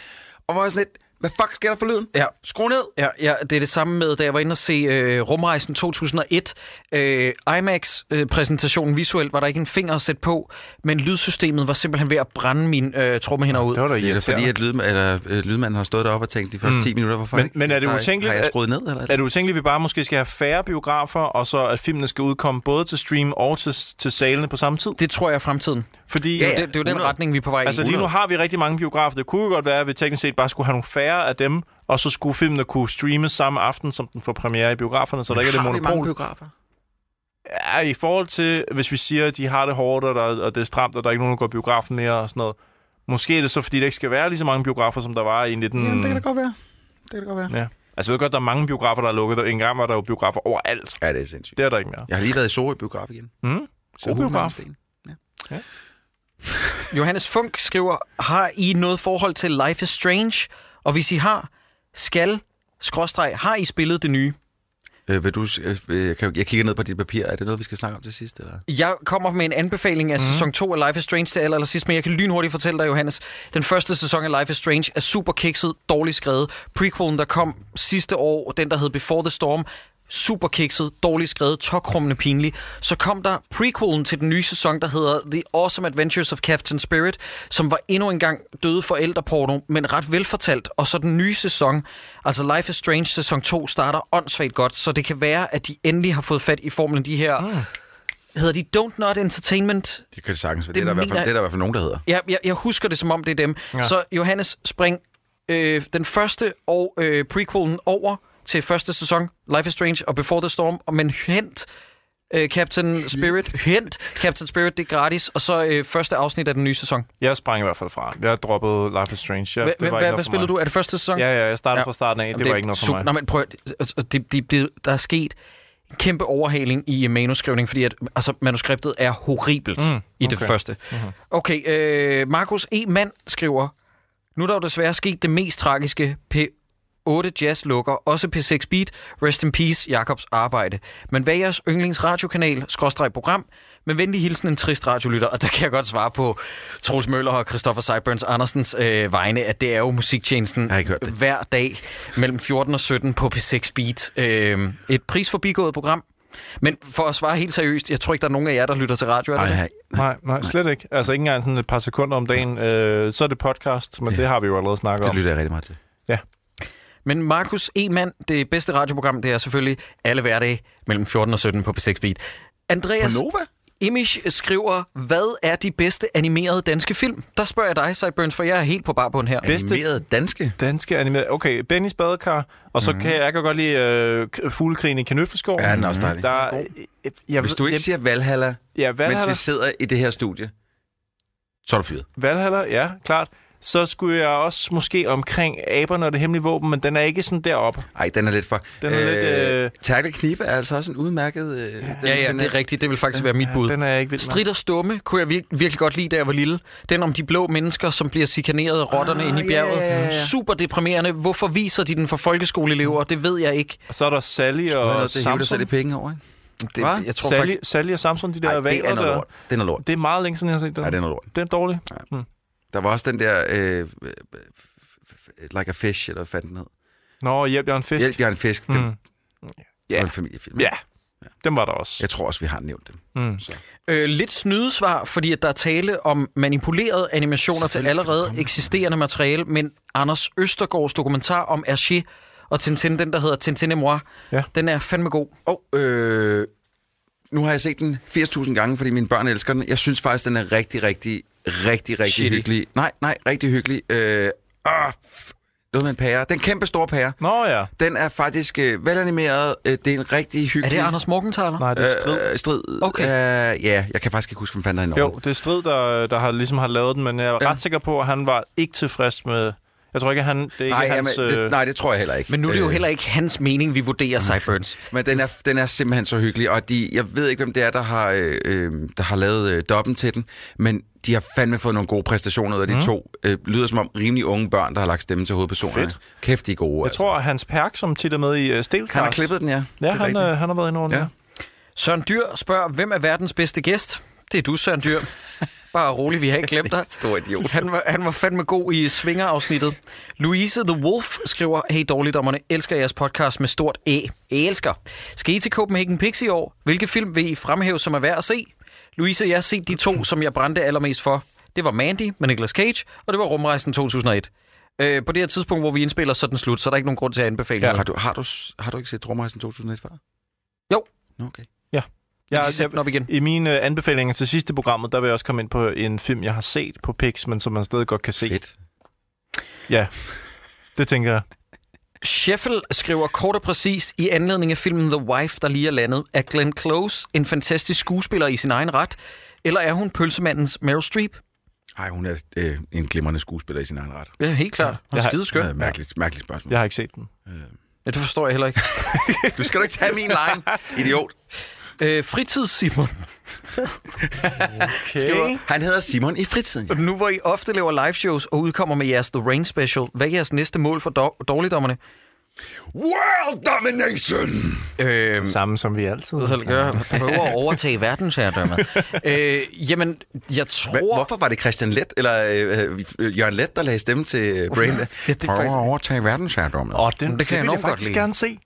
og var jeg sådan lidt, Hvad fuck sker der for lyden? Ja. Skru ned. Ja, ja, det er det samme med, da jeg var inde og se øh, Rumrejsen 2001. Øh, IMAX-præsentationen visuelt var der ikke en finger at sætte på, men lydsystemet var simpelthen ved at brænde min øh, trommehinder ud. Det var da det er fordi, at lyd, eller, øh, lydmanden har stået deroppe og tænkt de første Mm. 10 minutter, hvorfor Men- ikke? men er det Har jeg- utænkeligt, Har jeg at- skruet ned, eller? Er du tænkt, at vi bare måske skal have færre biografer, og så at filmene skal udkomme både til stream og til, til salene på samme tid? Det tror jeg er fremtiden. Fordi Ja, Det, ja. det, det er jo den 100. retning, vi er på vej altså, i. lige nu har vi rigtig mange biografer. Det kunne jo godt være, at vi teknisk set bare skulle have nogle færre af dem, og så skulle filmene kunne streames samme aften, som den får premiere i biograferne, så der ikke er det har vi mange monopol. biografer? Ja, i forhold til, hvis vi siger, at de har det hårdt, og, der, og det er stramt, og der er ikke nogen, der går i biografen mere og sådan noget. Måske er det så, fordi der ikke skal være lige så mange biografer, som der var i 19... Jamen, det kan da godt være. Det kan da godt være. Ja. Altså, jeg ved godt, der er mange biografer, der er lukket. En gang var der jo biografer overalt. Ja, det er sindssygt. Det er der ikke mere. Jeg har lige været i Sorø biograf igen. Mm. Så God biograf. Hulmansten. Johannes Funk skriver, har I noget forhold til Life is Strange? Og hvis I har, skal, skråstreg, har I spillet det nye? Øh, vil du, øh, jeg, kan, jeg kigger ned på dit papir. Er det noget, vi skal snakke om til sidst? Eller? Jeg kommer med en anbefaling af mm. sæson 2 af Life is Strange til aller, aller sidst, men jeg kan lynhurtigt fortælle dig, Johannes. Den første sæson af Life is Strange er super kikset, dårligt skrevet. Prequelen, der kom sidste år, den der hed Before the Storm, super kikset, dårligt skrevet, tokrummende pinlig. Så kom der prequelen til den nye sæson, der hedder The Awesome Adventures of Captain Spirit, som var endnu engang døde forældreporno, men ret velfortalt. Og så den nye sæson, altså Life is Strange sæson 2, starter åndssvagt godt, så det kan være, at de endelig har fået fat i formlen de her... Mm. Hedder de Don't Not Entertainment? Det kan det sagtens være. Det Det, er der i hvert fald, det er der i hvert fald nogen, der hedder. Jeg, jeg, jeg husker det som om, det er dem. Ja. Så Johannes, spring øh, den første og øh, prequelen over til første sæson, Life is Strange og Before the Storm, og men hent øh, Captain Spirit. Hent Captain Spirit, det er gratis, og så øh, første afsnit af den nye sæson. Jeg sprang i hvert fald fra. Jeg droppede Life is Strange. Ja, Hva, det var hvad hvad spillede du? Er det første sæson? Ja, ja, jeg startede Ja. fra starten af. Det, Jamen, det var ikke noget for mig. Nå, men prøv, altså, det, det, det, der er sket en kæmpe overhaling i øh, manuskrivning, fordi at, altså, manuskriptet er horribelt mm, Mm, i det okay. første. Mm-hmm. Okay, øh, Markus E. Mand skriver, nu er der jo desværre sket det mest tragiske. P8 Jazz lukker, også P6 Beat. Rest in peace, Jakobs arbejde. Men hvad er jeres yndlings radiokanal, skråstreg program? Med venlig hilsen en trist radiolytter, og der kan jeg godt svare på Troels Møller og Christoffer Seiburns Andersens øh, vegne, at det er jo musiktjenesten Jeg har ikke hørt det. hver dag mellem 14 og 17 på P6 Beat. Øh, et prisforbigået program. Men for at svare helt seriøst, jeg tror ikke, der er nogen af jer, der lytter til radio. Er det? nej. Nej, nej, slet ikke. Altså ikke engang sådan et par sekunder om dagen. Øh, så er det podcast, men Ja. det har vi jo allerede snakket Det om. lytter jeg rigtig meget til. Men Markus E. Mand, det bedste radioprogram, det er selvfølgelig alle hverdage mellem 14 og 17 på P6 Beat. Andreas På Nova? Image skriver, hvad er de bedste animerede danske film? Der spørger jeg dig, Sideburns, for jeg er helt på barbund her. Bedste- Animeret danske? Danske animeret. Okay, Bennys badekar. Og så mm. kan jeg, jeg kan godt lide øh, fuglekrigen i Kanøfleskov. Ja, den er også dejlig. Der, er- jeg, jeg, Hvis du ikke jeg, siger Valhalla, Ja, mens Valhalla, vi sidder i det her studie, så er du fyret. Valhalla, ja, klart. Så skulle jeg også måske omkring aberne og det hemmelige våben, men den er ikke sådan deroppe. Ej, den er lidt for... Den er lidt, øh, Tærke Knibe er altså også en udmærket... Øh, den, Ja, ja, den det er rigtigt. Det vil faktisk være mit bud. Den er jeg ikke vild. Strid og stumme kunne jeg vir- virkelig godt lide, da jeg var lille. Den om de blå mennesker, som bliver chikaneret af rotterne Ah, inde i ja, bjerget. ja, ja, ja. Super deprimerende. Hvorfor viser de den for folkeskoleelever? Det ved jeg ikke. Og så er der Sally og i Samson. penge over, ikke? Det, Hva? jeg tror Sally, faktisk... Sally og Samson, de der Ej, det valer er noget lort. Det er noget lort. Det er meget længe siden, jeg har set den. Nej, det er noget lort. Den er dårlig. Der var også den der... Øh, øh, like a Fish, eller hvad fanden den hed. Nå, hjælp, jeg er en fisk. Hjælp, jeg er en fisk. Den, Mm. det Ja. var en familiefilm. Ja, den var der også. Jeg tror også, vi har nævnt den. Mm. Øh, lidt snydesvar, fordi at der er tale om manipulerede animationer til allerede eksisterende materiale, men Anders Østergaards dokumentar om Hergé og Tintin, den der hedder Tintin et moi, Ja. den er fandme god. Og øh, nu har jeg set den 80.000 gange, fordi mine børn elsker den. Jeg synes faktisk, den er rigtig, rigtig, rigtig, rigtig Shitty. hyggelig. Nej, nej, rigtig hyggelig. Øh, åh, f- noget med en pære. Den kæmpe store pære. Nå ja. Den er faktisk øh, velanimeret. Øh, det er en rigtig Er hyggelig... det Anders Morgenthaler? Nej, det er strid. Øh, strid. Okay. Øh, ja, jeg kan faktisk ikke huske, hvem fanden der er i Norge. Jo, det er Strid, der, der har, ligesom har lavet den, men jeg er ja. ret sikker på, at han var ikke tilfreds med... Jeg tror ikke, at han... Det er ikke Nej, hans... jamen, det, øh, nej, det tror jeg heller ikke. Men nu er det jo Øh, heller ikke hans mening, vi vurderer Cyburns. Men den er, den er simpelthen så hyggelig, og de, jeg ved ikke, hvem det er, der har, øh, øh, der har lavet øh, dobben til den, men de har fandme fået nogle gode præstationer ud af de Mhm. to. Øh, lyder som om rimelig unge børn, der har lagt stemme til hovedpersonerne. Fedt. Kæft, de er gode. Jeg tror, at Hans Perk, som tit er med i uh, Stelcast... Han har klippet den, ja. Ja, han, øh, han har været inde over den. Ja. Søren Dyr spørger, hvem er verdens bedste gæst? Det er du, Søren Dyr. [LAUGHS] Bare rolig, vi har ikke glemt dig. [LAUGHS] Stor idiot. Han var, han var fandme god i svingerafsnittet. Louise The Wolf skriver, Hey dårligdommerne, elsker jeres podcast med stort æ. Elsker. Skal I til Copenhagen Pix i år? Hvilke film vil I fremhæve, som er værd at se? Louise, jeg har set de to, som jeg brændte allermest for. Det var Mandy med Nicolas Cage, og det var Rumrejsen 2001. Øh, på det her tidspunkt, hvor vi indspiller, så er den slut, så er der ikke nogen grund til at anbefale Ja. noget. Har du, har, du, har du ikke set Drømrejsen 2001 før? Jo. Nå, Okay. Jeg, de op igen. I mine øh, anbefalinger til sidste programmet, der vil jeg også komme ind på en film, jeg har set på Pix, men som man stadig godt kan se. Fedt. Ja, det tænker jeg. Sheffield skriver kort og præcist i anledning af filmen The Wife, der lige er landet. Er Glenn Close en fantastisk skuespiller i sin egen ret? Eller er hun pølsemandens Meryl Streep? Ej, hun er øh, en glimrende skuespiller i sin egen ret. Ja, helt klart. Hun er har- skide skøn. Ja, mærkeligt, mærkeligt spørgsmål. Jeg har ikke set den. Ja, det forstår jeg heller ikke. [LAUGHS] Du skal da ikke tage min line, idiot. Øh, fritids Simon. Okay. Han hedder Simon i fritiden. Nu hvor I ofte laver live shows og udkommer med jeres The Rain Special, hvad er jeres næste mål for dog- dårligdommerne? World domination! Øh, Samme som vi altid. så gør prøver at overtage verdensherredømmet. [LAUGHS] øh, jamen, jeg tror... Hva, hvorfor var det Christian Let, eller øh, øh, Jørgen Let, der lagde stemme til Brain? [LAUGHS] Ja, det er Prøver faktisk- at overtage verdensherredømmet. Åh, den, det det kan jeg vil jeg enormt godt faktisk lide. gerne se.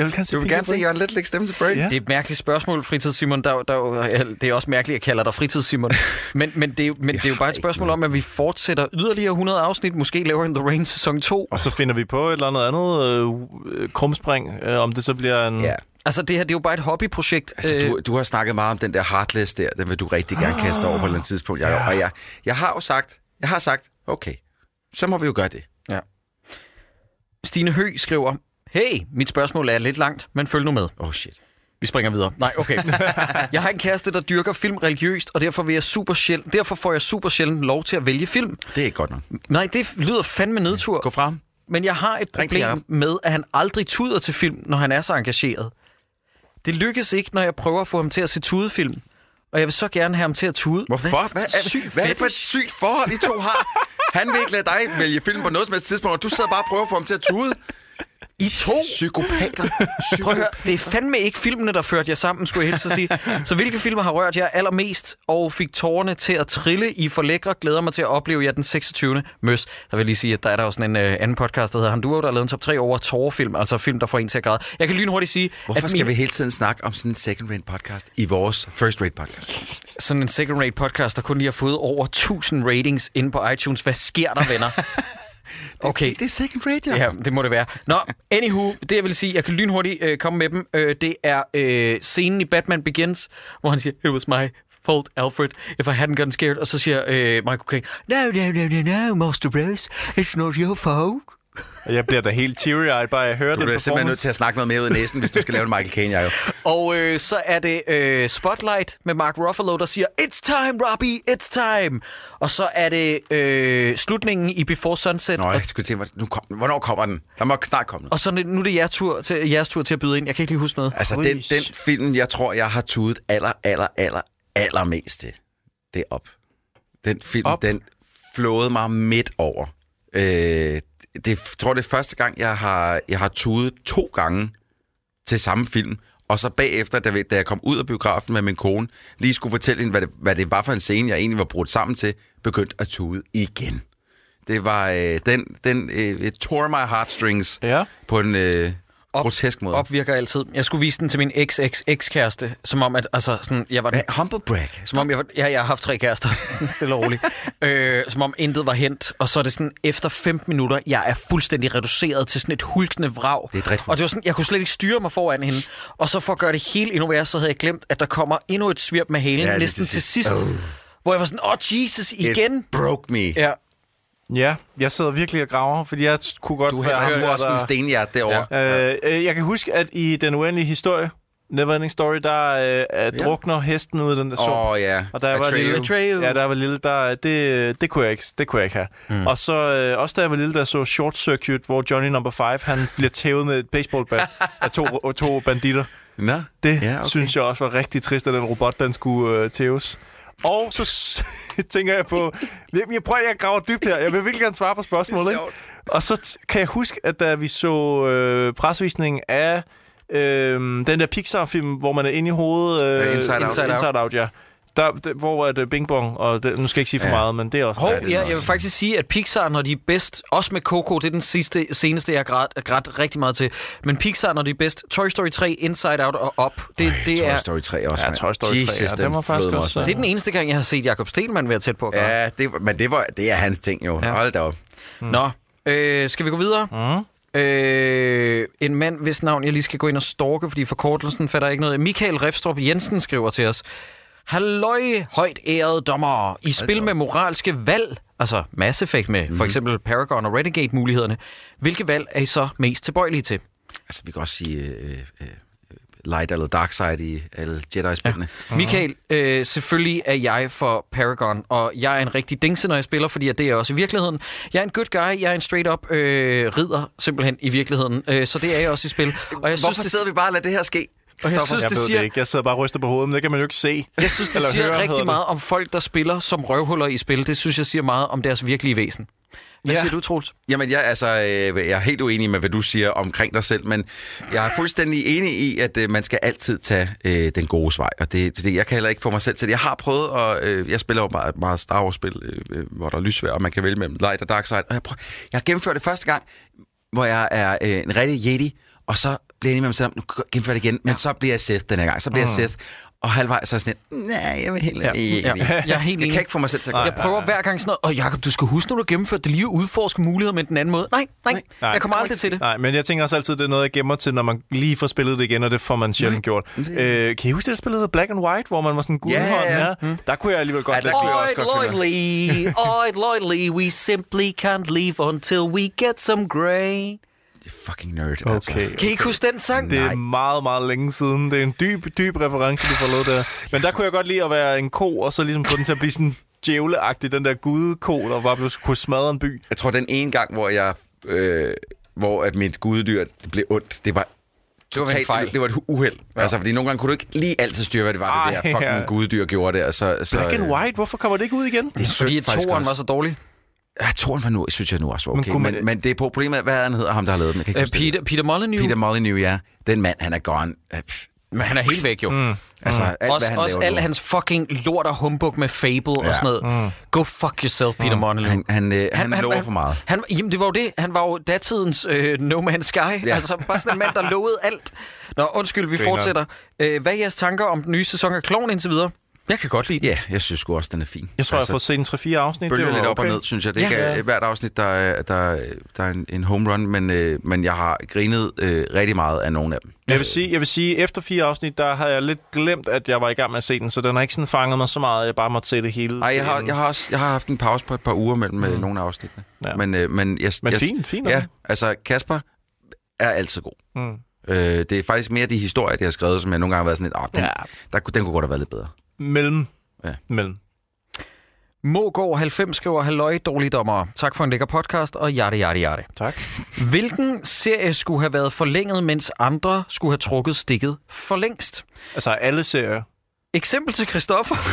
Jeg vil gerne se Du vil Peter gerne se. Jørgen Let lægge stemme til Brain? Ja. Det er et mærkeligt spørgsmål, Fritids Simon. Der, der, det er også mærkeligt, at jeg kalder dig Fritids Simon. [LAUGHS] Men, men, det, er, jo- men det er jo bare et spørgsmål om, at vi fortsætter yderligere 100 afsnit. Måske laver en The Rain sæson 2. Og så finder vi på et eller andet andet øh, krumspring, øh, om det så bliver en... Ja. Altså, det her det er jo bare et hobbyprojekt. Altså, Øh, du, du har snakket meget om den der Heartless der, den vil du rigtig gerne kaste over på et eller andet tidspunkt. Jeg, og jeg, jeg har jo sagt, jeg har sagt, okay, så må vi jo gøre det. Ja. Stine Hø skriver, Hey, mit spørgsmål er lidt langt, men følg nu med. Oh shit. Vi springer videre. Nej, okay. [LAUGHS] jeg har en kæreste, der dyrker film religiøst, og derfor, vil jeg super sjældent, derfor får jeg super sjældent lov til at vælge film. Det er ikke godt nok. Nej, det lyder fandme nedtur. Gå frem. Men jeg har et problem med, at han aldrig tuder til film, når han er så engageret. Det lykkes ikke, når jeg prøver at få ham til at se tudefilm. Og jeg vil så gerne have ham til at tude. Hvorfor? Hvad, er, er, hvad er det for et sygt forhold, I to har? Han vil ikke lade dig vælge film på noget som helst tidspunkt, og du sidder bare og prøver at få ham til at tude. I to? Psykopater. [LAUGHS] Prøv at høre, det er fandme ikke filmene, der førte jer sammen, skulle jeg helst sige. [LAUGHS] Så hvilke filmer har rørt jer allermest, og fik tårerne til at trille i for lækre? Glæder mig til at opleve jer den 26. møs. Der vil lige sige, at der er der jo sådan en uh, anden podcast, der hedder Han Duo, der har lavet en top 3 over tårerfilm, altså film, der får en til at græde. Jeg kan lynhurtigt sige, Hvorfor at skal vi hele tiden snakke om sådan en second-rate podcast i vores first-rate podcast? sådan en second rate podcast, der kun lige har fået over 1000 ratings inde på iTunes. Hvad sker der, venner? [LAUGHS] Okay, Det er second-rate, ja. Ja, det må det være. Nå, anywho, det jeg vil sige, jeg kan lynhurtigt øh, komme med dem, øh, det er øh, scenen i Batman Begins, hvor han siger, it was my fault, Alfred, if I hadn't gotten scared, og så siger øh, Michael Caine, no, no, no, no, no, Master Bruce, it's not your fault. Og Jeg bliver da helt teary-eyed, bare jeg hører Du den bliver simpelthen nødt til at snakke noget mere ud af næsen, hvis du skal lave en Michael Caine, jeg jo. Og øh, så er det øh, Spotlight med Mark Ruffalo, der siger, it's time, Robbie, it's time. Og så er det øh, slutningen i Before Sunset, Nå, og jeg skulle tænke, nu kom, hvornår kommer den? Der må snart komme den. Og så er det- nu er det jeres tur, til, jeres tur til at byde ind. Jeg kan ikke lige huske noget. Altså, Ui. den, den film, jeg tror, jeg har tudet aller, aller, aller, allermest til, det er op. Den film, op. den flåede mig midt over. Øh, det jeg tror, det er første gang, jeg har, jeg har tudet to gange til samme film. Og så bagefter, da, da jeg kom ud af biografen med min kone, lige skulle fortælle hende, hvad det, hvad det var for en scene, jeg egentlig var brudt sammen til, begyndte at tude igen. Det var øh, den, den øh, tore my heartstrings Ja. på en øh, Op- grotesk måde. Opvirker altid. Jeg skulle vise den til min ex-ex-ekskæreste, som om, at altså, sådan, jeg var den? Humble brag. Som om jeg, var, ja, jeg har haft tre kærester, [LAUGHS] stille og roligt. Øh, som om intet var hent. Og så er det sådan, efter 15 minutter, jeg er fuldstændig reduceret til sådan et hulkende vrag. Det er. Og det var sådan, jeg kunne slet ikke styre mig foran hende. Og så for at gøre det helt endnu værre, så havde jeg glemt, at der kommer endnu et svirp med halen, Ja, næsten til til sidst. sidst. Oh. Hvor jeg var sådan, åh oh, Jesus, igen. It broke me. Ja. Ja, jeg sidder virkelig og graver, fordi jeg kunne godt Du, har, ham du der, har sådan en der- stenhjert derovre. Ja. Øh, øh, jeg kan huske, at i Den Uendelige Historie, Neverending Story, der øh, ja. drukner hesten ud af den der sump. Åh, oh, ja. Og jeg var lille, Atreyu. ja, jeg var lille, der, det, det, kunne jeg ikke, det kunne jeg ikke have. Mm. Og så øh, også da jeg var lille, der så Short Circuit, hvor Johnny Number 5, han [LAUGHS] bliver tævet med et baseballbat af to, to banditter. Nå, Det Ja, okay. synes jeg også var rigtig trist, at den robot, den skulle øh, tæves. Og så [LAUGHS] tænker jeg på... Jeg, jeg prøver, jeg graver dybt her. Jeg vil virkelig gerne svare på spørgsmålet. Ikke? Og så kan jeg huske, at da vi så øh, presvisningen af øh, den der Pixar-film, hvor man er inde i hovedet... Øh, Inside. Inside Out. Inside Out, ja. Der, det, hvor er det Bing Bong, og det, nu skal jeg ikke sige for Ja. meget, men det er også... Hov, Ja, også- jeg vil faktisk sige, at Pixar, når de er bedst, også med Coco, det er den sidste, seneste, jeg har grædt, grædt rigtig meget til, men Pixar, når de er bedst, Toy Story 3, Inside Out og Up, det, det, Toy er, Story 3 også, Ja. Toy Story 3, Jesus, ja, den var faktisk også- det er den eneste gang, jeg har set Jakob Stelman være tæt på at gøre. Ja, det, men det, var, det er hans ting jo. Ja. Hold da op. Nå, øh, skal vi gå videre? Mm. Øh, en mand, hvis navn jeg lige skal gå ind og stalke, fordi forkortelsen fatter jeg ikke noget. Michael Refstrup Jensen skriver til os. Halløj, højt ærede dommer. I spil med moralske valg, altså Mass Effect med mm. for eksempel Paragon og Renegade-mulighederne. Hvilke valg er I så mest tilbøjelige til? Altså, vi kan også sige øh, øh, light eller dark side i alle Jedi-spillene. Uh-huh. Michael, øh, selvfølgelig er jeg for Paragon, og jeg er en rigtig dingse, når jeg spiller, fordi det er jeg også i virkeligheden. Jeg er en good guy, jeg er en straight-up øh, ridder, simpelthen, i virkeligheden. Øh, så det er jeg også i spil. Og jeg Hvorfor synes, det, sidder vi bare og lader det her ske? Og jeg synes, Jeg det ved siger- det ikke. Jeg sidder bare og ryster på hovedet, men det kan man jo ikke se. jeg synes, det siger høre, rigtig det. meget om folk, der spiller som røvhuller i spil. Det synes jeg siger meget om deres virkelige væsen. Hvad Ja. siger du, Troels? Jamen, jeg, altså, øh, jeg er helt uenig med, hvad du siger omkring dig selv, men jeg er fuldstændig enig i, at øh, man skal altid tage øh, den gode vej, og det, det, jeg kan heller ikke få mig selv til det. Jeg har prøvet, og øh, jeg spiller jo meget, meget Star Wars-spil, øh, øh, hvor der er lysvær, og man kan vælge mellem light og dark side, og jeg, prøv, jeg har gennemført det første gang, hvor jeg er øh, en rigtig jedi, og så bliver jeg enig med mig selv om, nu gennemfører det igen, men så bliver jeg Sith den her gang, så bliver jeg Sith, og halvvejs så er jeg sådan lidt, nej, jeg vil heller Ja, ikke. ja, jeg er helt [LAUGHS] Det enig. kan ikke få mig selv til at gøre Jeg prøver hver gang sådan noget, og Jacob, du skal huske, når du har gennemført det lige at udforske muligheder med den anden måde. Nej, nej, Nej. jeg kommer aldrig til det. Nej, men jeg tænker også altid, det er noget, jeg gemmer til, når man lige får spillet det igen, og det får man sjældent gjort. Øh, kan I huske det, der spillede Black and White, hvor man var sådan guldhånd Ja, ja, her? ja. Der kunne jeg alligevel godt Ja, der lide Oid, også godt følge loyally, oid, loyally, we simply can't leave until we get some grain. Fucking nerd, altså. Okay. Kan I ikke huske den sang? Det er meget, meget længe siden. Det er en dyb, dyb reference, du får lavet der. Men der kunne jeg godt lide at være en ko, og så ligesom få den til at blive sådan djævleagtig, den der gudeko, der bare blev- kunne smadre en by. Jeg tror, den ene gang, hvor jeg... Øh, hvor at mit guddyr det blev ondt, det var Det var en totalt- fejl. Det var et uheld. Ja. Altså, fordi nogle gange kunne du ikke lige altid styre, hvad det var, det Ej, der fucking ja. guddyr gjorde der. Så, så, Black and øh, White, hvorfor kommer det ikke ud igen? Det er Fordi at også. var så dårlig. Ja, toren var nu, synes jeg nu også var Men okay. kunne Men, man- men, men det er på problemet, af, hvad er han hedder, ham der har lavet den. Jeg kan ikke Uh. Peter, Peter Molyneux, Peter Molyneux, ja. Den mand, han er gone. Men han er helt væk jo. Mm. Altså, alt, Også, hvad han også laver al nu. hans fucking lort og humbug med Fable og sådan noget. Mm. Go fuck yourself, Peter Molyneux. Han, han, øh, han, han lover for meget. Han, jamen, det var jo det. Han var jo datidens øh, No Man's Sky. Ja. Ja. Altså, bare sådan en mand, der lovede alt. Nå, undskyld, vi Griner. fortsætter. Øh, hvad er jeres tanker om den nye sæson af Kloven indtil videre? Jeg kan godt lide den. Ja, jeg synes sgu også, den er fin. Jeg tror, jeg har fået set en 3-4 afsnit. bølger det var lidt op okay. og ned, synes jeg. Det Ja. er ikke ja. hvert afsnit, der er, der, der er en, en home run, men, øh, men jeg har grinet øh, rigtig meget af nogle af dem. Jeg vil, sige, jeg vil sige, efter fire afsnit, der har jeg lidt glemt, at jeg var i gang med at se den, så den har ikke sådan fanget mig så meget, at jeg bare måtte se det hele. Nej, jeg har, jeg har også jeg har haft en pause på et par uger mellem mm. nogle af afsnittene. Ja. Men, øh, men, jeg, Men jeg, fint, fint, Ja, altså. altså Kasper er altid god. Mm. Øh, det er faktisk mere de historier, de har skrevet, som jeg nogle gange har været sådan lidt, åh, den, Ja. ja. der, kunne- den kunne godt have været lidt bedre. Mellem. Ja. Mellem. Mågård 90 skriver, halløj, dårlige dommer. Tak for en lækker podcast, og jarte, jarte, jarte. Tak. Hvilken serie skulle have været forlænget, mens andre skulle have trukket stikket for længst? Altså, alle serier. Eksempel til Christoffer. [LAUGHS]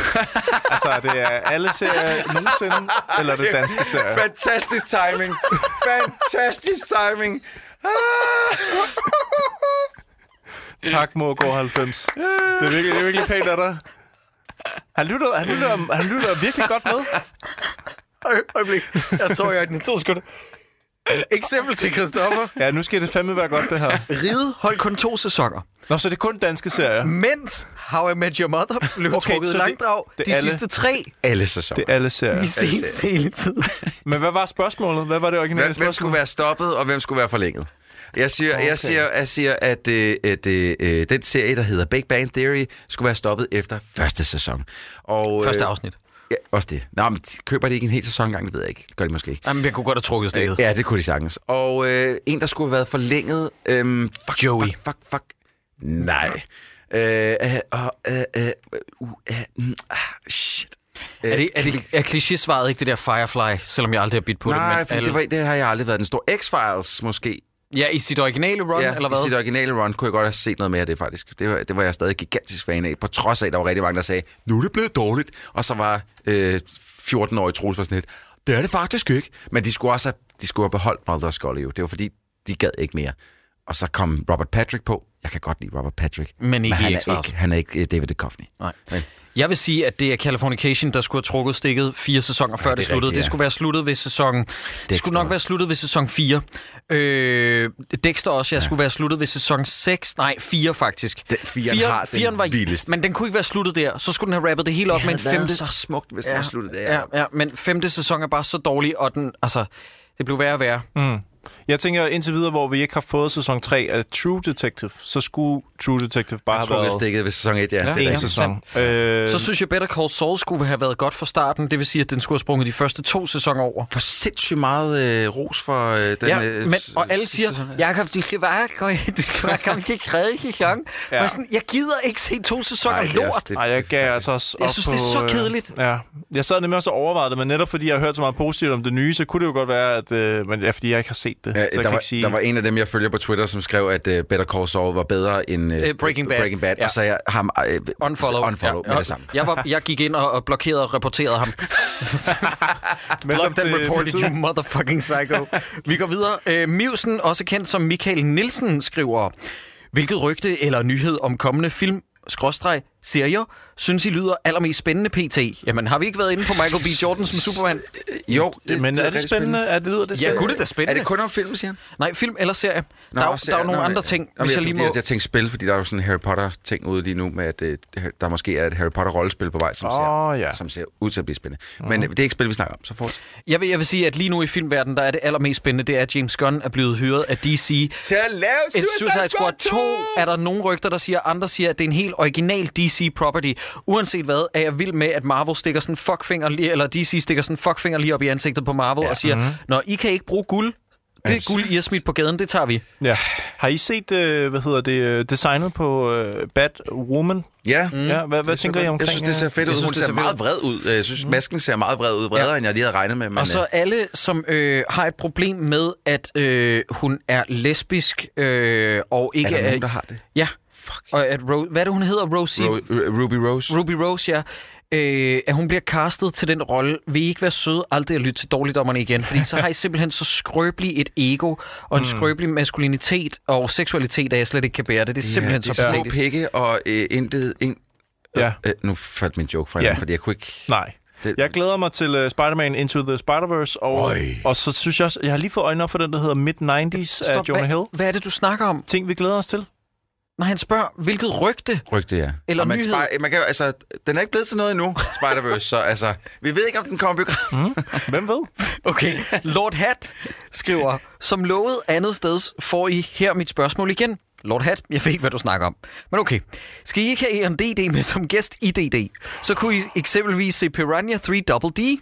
Altså, det er alle serier nogensinde, eller er det danske serier? Fantastisk timing! Fantastisk timing! Tak, Mågård 90. Det er virkelig, det er virkelig pænt af dig. Han lytter, han, lytter, han lytter virkelig godt med. Øjeblik. Jeg tror, jeg er den to sekunder. Eksempel til Christoffer. Ja, nu skal det fandme være godt, det her. Ride holdt kun to sæsoner. Nå, så det er kun danske serier. Mens How I Met Your Mother blev Okay, trukket i det- langdrag det de alle- sidste tre. Alle sæsoner. Det er alle serier. Vi ses hele tiden. Men hvad var spørgsmålet? Hvad var det originale Hvem, hvem spørgsmål? skulle være stoppet, og hvem skulle være forlænget? Jeg siger, okay. jeg siger, jeg siger at, øh, at øh, den serie, der hedder Big Bang Theory, skulle være stoppet efter første sæson. Og, Første øh, afsnit. Ja, også det. Nå, men de- køber de ikke en hel sæson engang? Det ved jeg ikke. Det gør de måske ikke. Jamen, jeg kunne godt have trukket stikket. Ja, det kunne de sagtens. Og øh, en, der skulle have været forlænget... Øhm, fuck, Joey. Fuck, fuck, fuck. Nej. Øh, øh, øh, øh, uh, øh, mm, ah, shit. Er, det, er, det, er kliché-svaret ikke det der Firefly, selvom jeg aldrig har bidt på det? Nej, fordi alle- det, var, det har jeg aldrig været. Den store X-Files måske. Ja, i sit originale run, ja, eller hvad? i sit originale run kunne jeg godt have set noget mere af det faktisk. Det var, det var jeg stadig gigantisk fan af, på trods af, at der var rigtig mange, der sagde, nu er det blevet dårligt. Og så var øh, 14-årige Troels var sådan lidt, det er det faktisk ikke. Men de skulle også have, de skulle have beholdt Mulder og Scully jo. Det var fordi, de gad ikke mere. Og så kom Robert Patrick på. Jeg kan godt lide Robert Patrick. Men ikke i han er ikke, han er ikke øh, David Duchovny. Nej. Men, Jeg vil sige, at det er Californication, der skulle have trukket stikket fire sæsoner før det det, sluttede. rigtigt, det ja. skulle være sluttet ved sæson... Det skulle nok også. være sluttet ved sæson 4. Øh, Dexter også, jeg ja. skulle være sluttet ved sæson 6. Nej, 4 faktisk. Den- firen har den firen var, vildeste. Men den kunne ikke være sluttet der. Så skulle den have rappet det hele op med en femte... så smukt, hvis den var sluttet der. ja, ja, men femte sæson er bare så dårlig, og den, altså, det blev værre og værre. Mm. Jeg tænker indtil videre, hvor vi ikke har fået sæson 3 af True Detective, så skulle True Detective bare Jeg have tror, været stikket ved sæson 1, ja. Ja. det er en sæson. Øh, Så synes jeg, Better Call Saul skulle have været godt fra starten. Det vil sige, at den skulle have sprunget de første to sæsoner over. For sindssygt meget øh, ros for øh, den Ja, øh, men, og alle siger, sæson her. Jakob, du skal bare, gå, du skal bare komme til tredje sæson. [LAUGHS] Ja. Sådan, jeg gider ikke se to sæsoner Ej, lort. også det. Ej, jeg gav altså også Jeg synes, på, det er så øh, kedeligt. Ja, jeg sad nemlig også og overvejede det, men netop fordi jeg har hørt så meget positivt om det nye, så kunne det jo godt være, at... Øh, men ja, fordi jeg ikke har set det, Ja, så der, kan var, sige... der var en af dem, jeg følger på Twitter, som skrev, at uh, Better Call Saul var bedre end uh, Breaking Bad. Breaking Bad. Ja. Og så jeg ham uh, Unfollow. unfollow ja, med det samme. Jeg, var, jeg gik ind og, og blokerede og rapporterede ham. Block that reported, you motherfucking psycho. Vi går videre. Øh, Mivsen, også kendt som Michael Nielsen, skriver... Hvilket rygte eller nyhed om kommende film skråstreg, serier, synes I lyder allermest spændende pt? Jamen, har vi ikke været inde på Michael B. Jordan som Superman? Jo, det, Men er det rigtig spændende? Er det lyder det Ja, spændende? kunne det da Er spændende. det kun om film, siger han? Nej, film eller serie. Nå, der, er, der er jo nogle nå, andre ting, Nå, hvis jeg jeg, lige jeg, må... jeg tænkte spil, fordi der er jo sådan en Harry Potter-ting ude lige nu, med at øh, der måske er et Harry Potter-rollespil på vej, som, ser, Åh, ja. som ser ud til at blive spændende. Men øh, det er ikke spil, vi snakker om, så fortsæt. Jeg vil, jeg vil sige, at lige nu i filmverdenen, der er det allermest spændende, det er, at James Gunn er blevet hyret af DC. Til at lave Et Suicide Squad 2 er der nogle rygter, der siger, andre siger, at det er en helt original DC-property. Uanset hvad, er jeg vild med, at Marvel stikker sådan fuckfinger, lige, eller DC stikker sådan fuckfinger lige op i ansigtet på Marvel ja. og siger, mm-hmm. når I kan ikke bruge guld, det guld, I har smidt på gaden, det tager vi. Ja. Har I set, øh, hvad hedder det, øh, designet på øh, Batwoman? Ja, Mm. Ja, hvad, hvad tænker I omkring? jeg synes, det ser fedt Jeg ud. synes, Hun det ser ser meget vred ud. Jeg synes, masken ser meget vred ud. Vredere, Ja. end jeg lige havde regnet med. Men, Og så øh, alle, som øh, har et problem med, at øh, hun er lesbisk øh, og er ikke der nogen, der har det? Ja, Fuck. og at Ro- hvad er det, hun hedder? Rosie? Ro- Ru- Ruby Rose? Ruby Rose, ja. Øh, at hun bliver castet til den rolle. Vil I ikke være søde aldrig at lytte til dårligdommerne igen? Fordi så har I simpelthen så skrøbeligt et ego, og en skrøbelig maskulinitet og seksualitet, at jeg slet ikke kan bære det. Det er simpelthen det er så patetisk. pikke og øh, intet... In... Ja. Øh, nu faldt min joke fra Ja. fordi jeg kunne ikke... Nej. Det- Jeg glæder mig til uh, Spider-Man Into the Spider-Verse, og, Øj. og så synes jeg også, jeg har lige fået øjnene op for den, der hedder Mid-90s af Stop, Jonah Hill. hvad, hvad er det, du snakker om? Ting, vi glæder os til. Når han spørger, hvilket rygte? Rygte, ja. Eller Og man, nyhed. Spy- man kan, altså, den er ikke blevet til noget endnu, Spider-Verse, så altså, vi ved ikke, om den kommer i biografen. Hvem ved? [LAUGHS] Okay, Lord Hat skriver, som lovet andet sted får I her mit spørgsmål igen. Lord Hat, jeg ved ikke, hvad du snakker om. Men okay. Skal I ikke have EMDD med som gæst i DD, så kunne I eksempelvis se Piranha 3 Double D,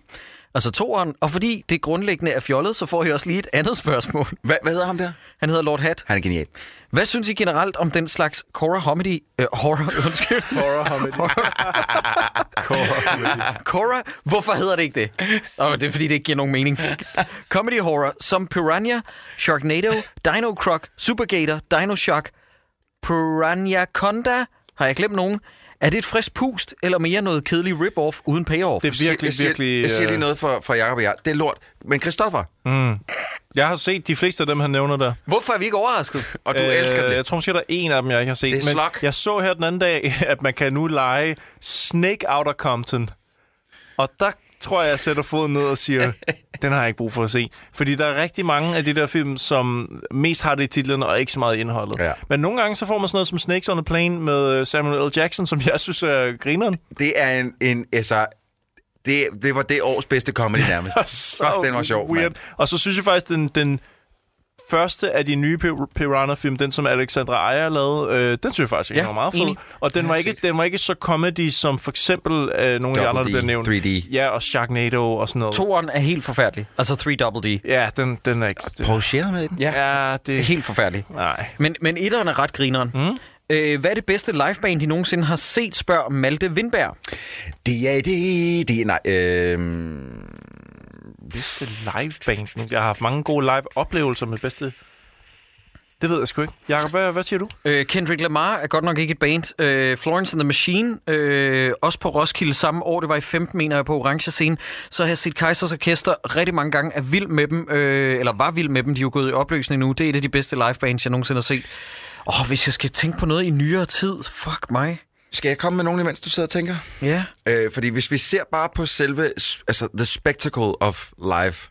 altså toeren, og fordi det grundlæggende er fjollet, så får I også lige et andet spørgsmål. [LAUGHS] Hvad, hvad hedder ham der? Han hedder Lord Hat. Han er genial. Hvad synes I generelt om den slags horror comedy... Øh, horror, [LAUGHS] undskyld. [LAUGHS] Horror comedy. Cora? Hvorfor hedder det ikke det? Oh, det er, fordi det ikke giver nogen mening. Comedy horror som Piranha, Sharknado, Dino Croc, Supergator, Dino Shock, Piranha Conda, har jeg glemt nogen? Er det et frisk pust, eller mere noget kedelig rip-off uden payoff? Det er virkelig, jeg siger, virkelig... Jeg siger lige øh, noget for, for Jacob og jeg. Det er lort. Men Christoffer, Jeg har set de fleste af dem, han nævner der. Hvorfor er vi ikke overrasket? og du øh, elsker det. Jeg tror måske, der er en af dem, jeg ikke har set. Det er men Slug. jeg så her den anden dag, [LAUGHS] at man kan nu lege Snake Outer Compton. Og der tror jeg, jeg sætter foden ned og siger, [LAUGHS] den har jeg ikke brug for at se. Fordi der er rigtig mange af de der film, som mest har det i titlen og ikke så meget i indholdet. Ja. Men nogle gange så får man sådan noget som Snakes on a Plane med øh, Samuel L. Jackson, som jeg synes er grineren. Det er en, en altså, det, det var det års bedste comedy nærmest. [LAUGHS] Fuck, den var sjov, weird. mand. Og så synes jeg faktisk, den, den første af de nye Pir- Piranha-film, den som Alexandra Aya lavede, øh, den synes jeg faktisk Ja, ja, var meget fed. enig. Og den var, ikke, den var ikke så comedy som for eksempel øh, nogle af de andre, der D, bliver nævnt. 3D. Ja, og Sharknado og sådan noget. Toeren er helt forfærdelig. Altså 3 Double D. Ja, den, den er ikke... Scheer med den? Ja, ja, det er helt forfærdelig. Nej. Men, men etteren er ret grineren. Mm. Øh, hvad er det bedste liveband, de nogensinde har set, spørger Malte Vindberg. Det er det, det nej, øh, Bedste liveband nu. Jeg har haft mange gode live-oplevelser med bedste... Det ved jeg sgu ikke. Jakob, hvad, hvad siger du? Øh, Kendrick Lamar er godt nok ikke et band. Øh, Florence and the Machine, øh, også på Roskilde samme år, det var i 15, mener jeg, på Orange Scene. Så har jeg set Kaisers Orkester rigtig mange gange, er vild med dem, øh, eller var vild med dem, de er jo gået i opløsning nu. Det er et af de bedste livebands, jeg nogensinde har set. Åh, hvis jeg skal tænke på noget i nyere tid, fuck mig. Skal jeg komme med nogen, imens du sidder og tænker? Ja. Øh, fordi hvis vi ser bare på selve, altså the spectacle of life,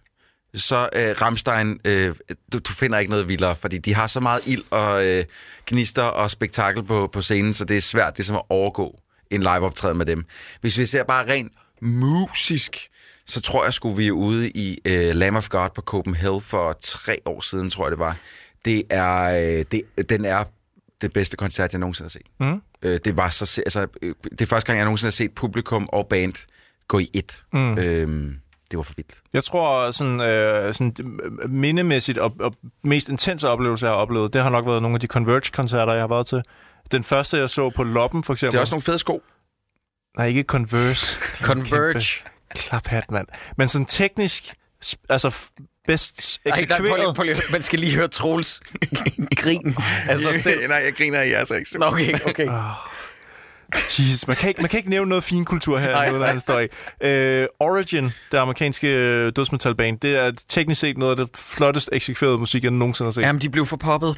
så øh, Ramstein, øh, du, du finder ikke noget vildere, fordi de har så meget ild og øh, gnister og spektakel på, på scenen, så det er svært ligesom at overgå en liveoptræden med dem. Hvis vi ser bare rent musisk, så tror jeg sgu, vi er ude i øh, Lamb of God på Copenhagen for tre år siden, tror jeg det var. Det er, øh, det, den er det bedste koncert, jeg nogensinde har set. Mm. Øh, det var så, altså, øh, det er første gang, jeg nogensinde har set publikum og band gå i ét. Mm. Øhm, det var for vildt. Jeg tror, sådan, øh, sådan øh, mindemæssigt og, og mest intense oplevelse, jeg har oplevet, det har nok været nogle af de Converge-koncerter, jeg har været til. Den første, jeg så på Loppen, for eksempel. Det er også nogle fede sko. Nej, ikke Converse. [LAUGHS] Converge. Klaphat, mand. Men sådan teknisk, altså bedst nej, eksekveret. prøv lige. Man skal lige høre Troels [LAUGHS] grin sig [LAUGHS] selv. Nej, jeg griner af jeres reaktion. Nå, okay, okay. Jesus, man kan ikke, man kan ikke nævne noget fin kultur her, Nej, noget, der i. Øh, Origin, det amerikanske øh, dødsmetalband, det er teknisk set noget af det flottest eksekverede musik, jeg nogensinde har set. Jamen, de blev for poppet.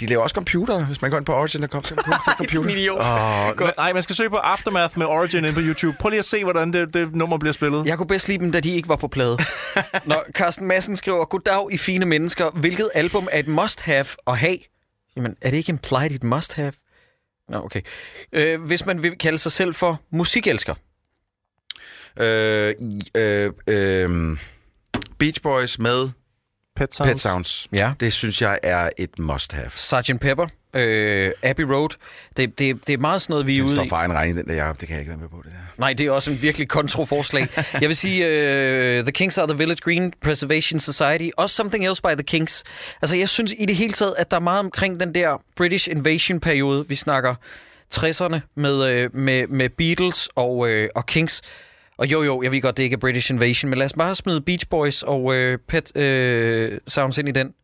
De laver også computer. Hvis man går ind på Origin og kommer til [LAUGHS] computer. idiot. Oh, Godt. nej, man skal søge på Aftermath med Origin inde på YouTube. Prøv lige at se, hvordan det, det nummer bliver spillet. Jeg kunne bedst lide dem, da de ikke var på plade. [LAUGHS] Når Carsten Madsen skriver, Goddag i fine mennesker. Hvilket album er et must-have at have? Jamen, er det ikke implied et must-have? Nå, okay. Øh, hvis man vil kalde sig selv for musikelsker. øh, øh, øh, Beach Boys med Pet Sounds. Pet Sounds. Ja. Det synes jeg er et must-have. Sgt. Pepper. Øh, Abbey Road. Det, det, det er meget sådan noget, vi er Den ude står i. for egen regning, den der Jacob. Det kan jeg ikke være med på, det der. Nej, det er også en virkelig kontroforslag. Jeg vil sige, uh, The Kings are the Village Green Preservation Society. Også Something Else by the Kings. Altså, jeg synes i det hele taget, at der er meget omkring den der British Invasion-periode. Vi snakker 60'erne med, øh, med, med Beatles og, øh, og Kings. Og jo, jo, jeg ved godt, det ikke er British Invasion, men lad os bare smide Beach Boys og øh, Pet øh, Sounds ind i den.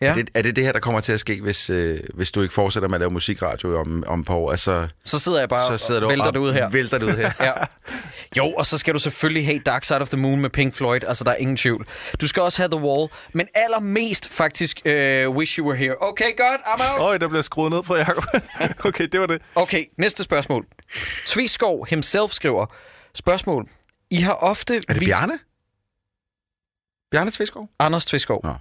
Ja, Er, det, er det det her, der kommer til at ske, hvis, øh, hvis du ikke fortsætter med at lave musikradio om, om et par år? Altså, så sidder jeg bare så sidder du og vælter det ud her. Vælter det ud her. [LAUGHS] Ja. Jo, og så skal du selvfølgelig have Dark Side of the Moon med Pink Floyd. Altså, der er ingen tvivl. Du skal også have The Wall. Men allermest faktisk uh, Wish You Were Here. Okay, godt. I'm out. Øj, der bliver skruet ned for Jacob. [LAUGHS] okay, det var det. Okay, næste spørgsmål. Tviskov himself skriver, spørgsmål. I har ofte Er det Bjarne? Bjarne Tveskov? Anders Tviskov. Nå.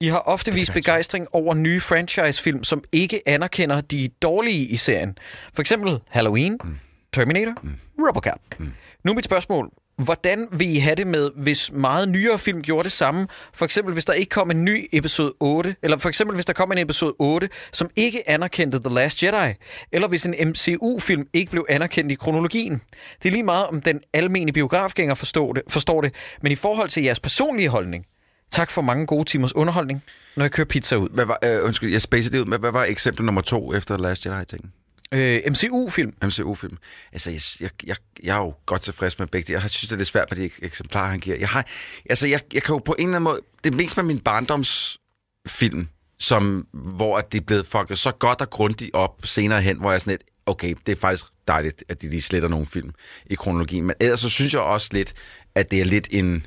I har ofte vist begejstring over nye franchisefilm, som ikke anerkender de dårlige i serien. For eksempel Halloween, mm. Terminator, mm. Robocop. Mm. Nu er mit spørgsmål. Hvordan vil I have det med, hvis meget nyere film gjorde det samme? For eksempel, hvis der ikke kom en ny episode 8, eller for eksempel, hvis der kom en episode 8, som ikke anerkendte The Last Jedi, eller hvis en MCU-film ikke blev anerkendt i kronologien. Det er lige meget, om den almene biografgænger forstår det, forstår det, men i forhold til jeres personlige holdning, tak for mange gode timers underholdning, når jeg kører pizza ud. Hvad var, øh, undskyld, jeg spacede det ud. Hvad, hvad var eksempel nummer to efter Last Jedi-tingen? Øh, MCU-film. MCU-film. Altså, jeg, jeg, jeg, jeg er jo godt tilfreds med begge. Jeg synes, det er lidt svært med de eksemplarer, han giver. Jeg, har, altså, jeg, jeg kan jo på en eller anden måde... Det er mest med min barndomsfilm, som, hvor at det er blevet fucket så godt og grundigt op senere hen, hvor jeg er sådan lidt, okay, det er faktisk dejligt, at de lige sletter nogle film i kronologien. Men ellers så synes jeg også lidt, at det er lidt en...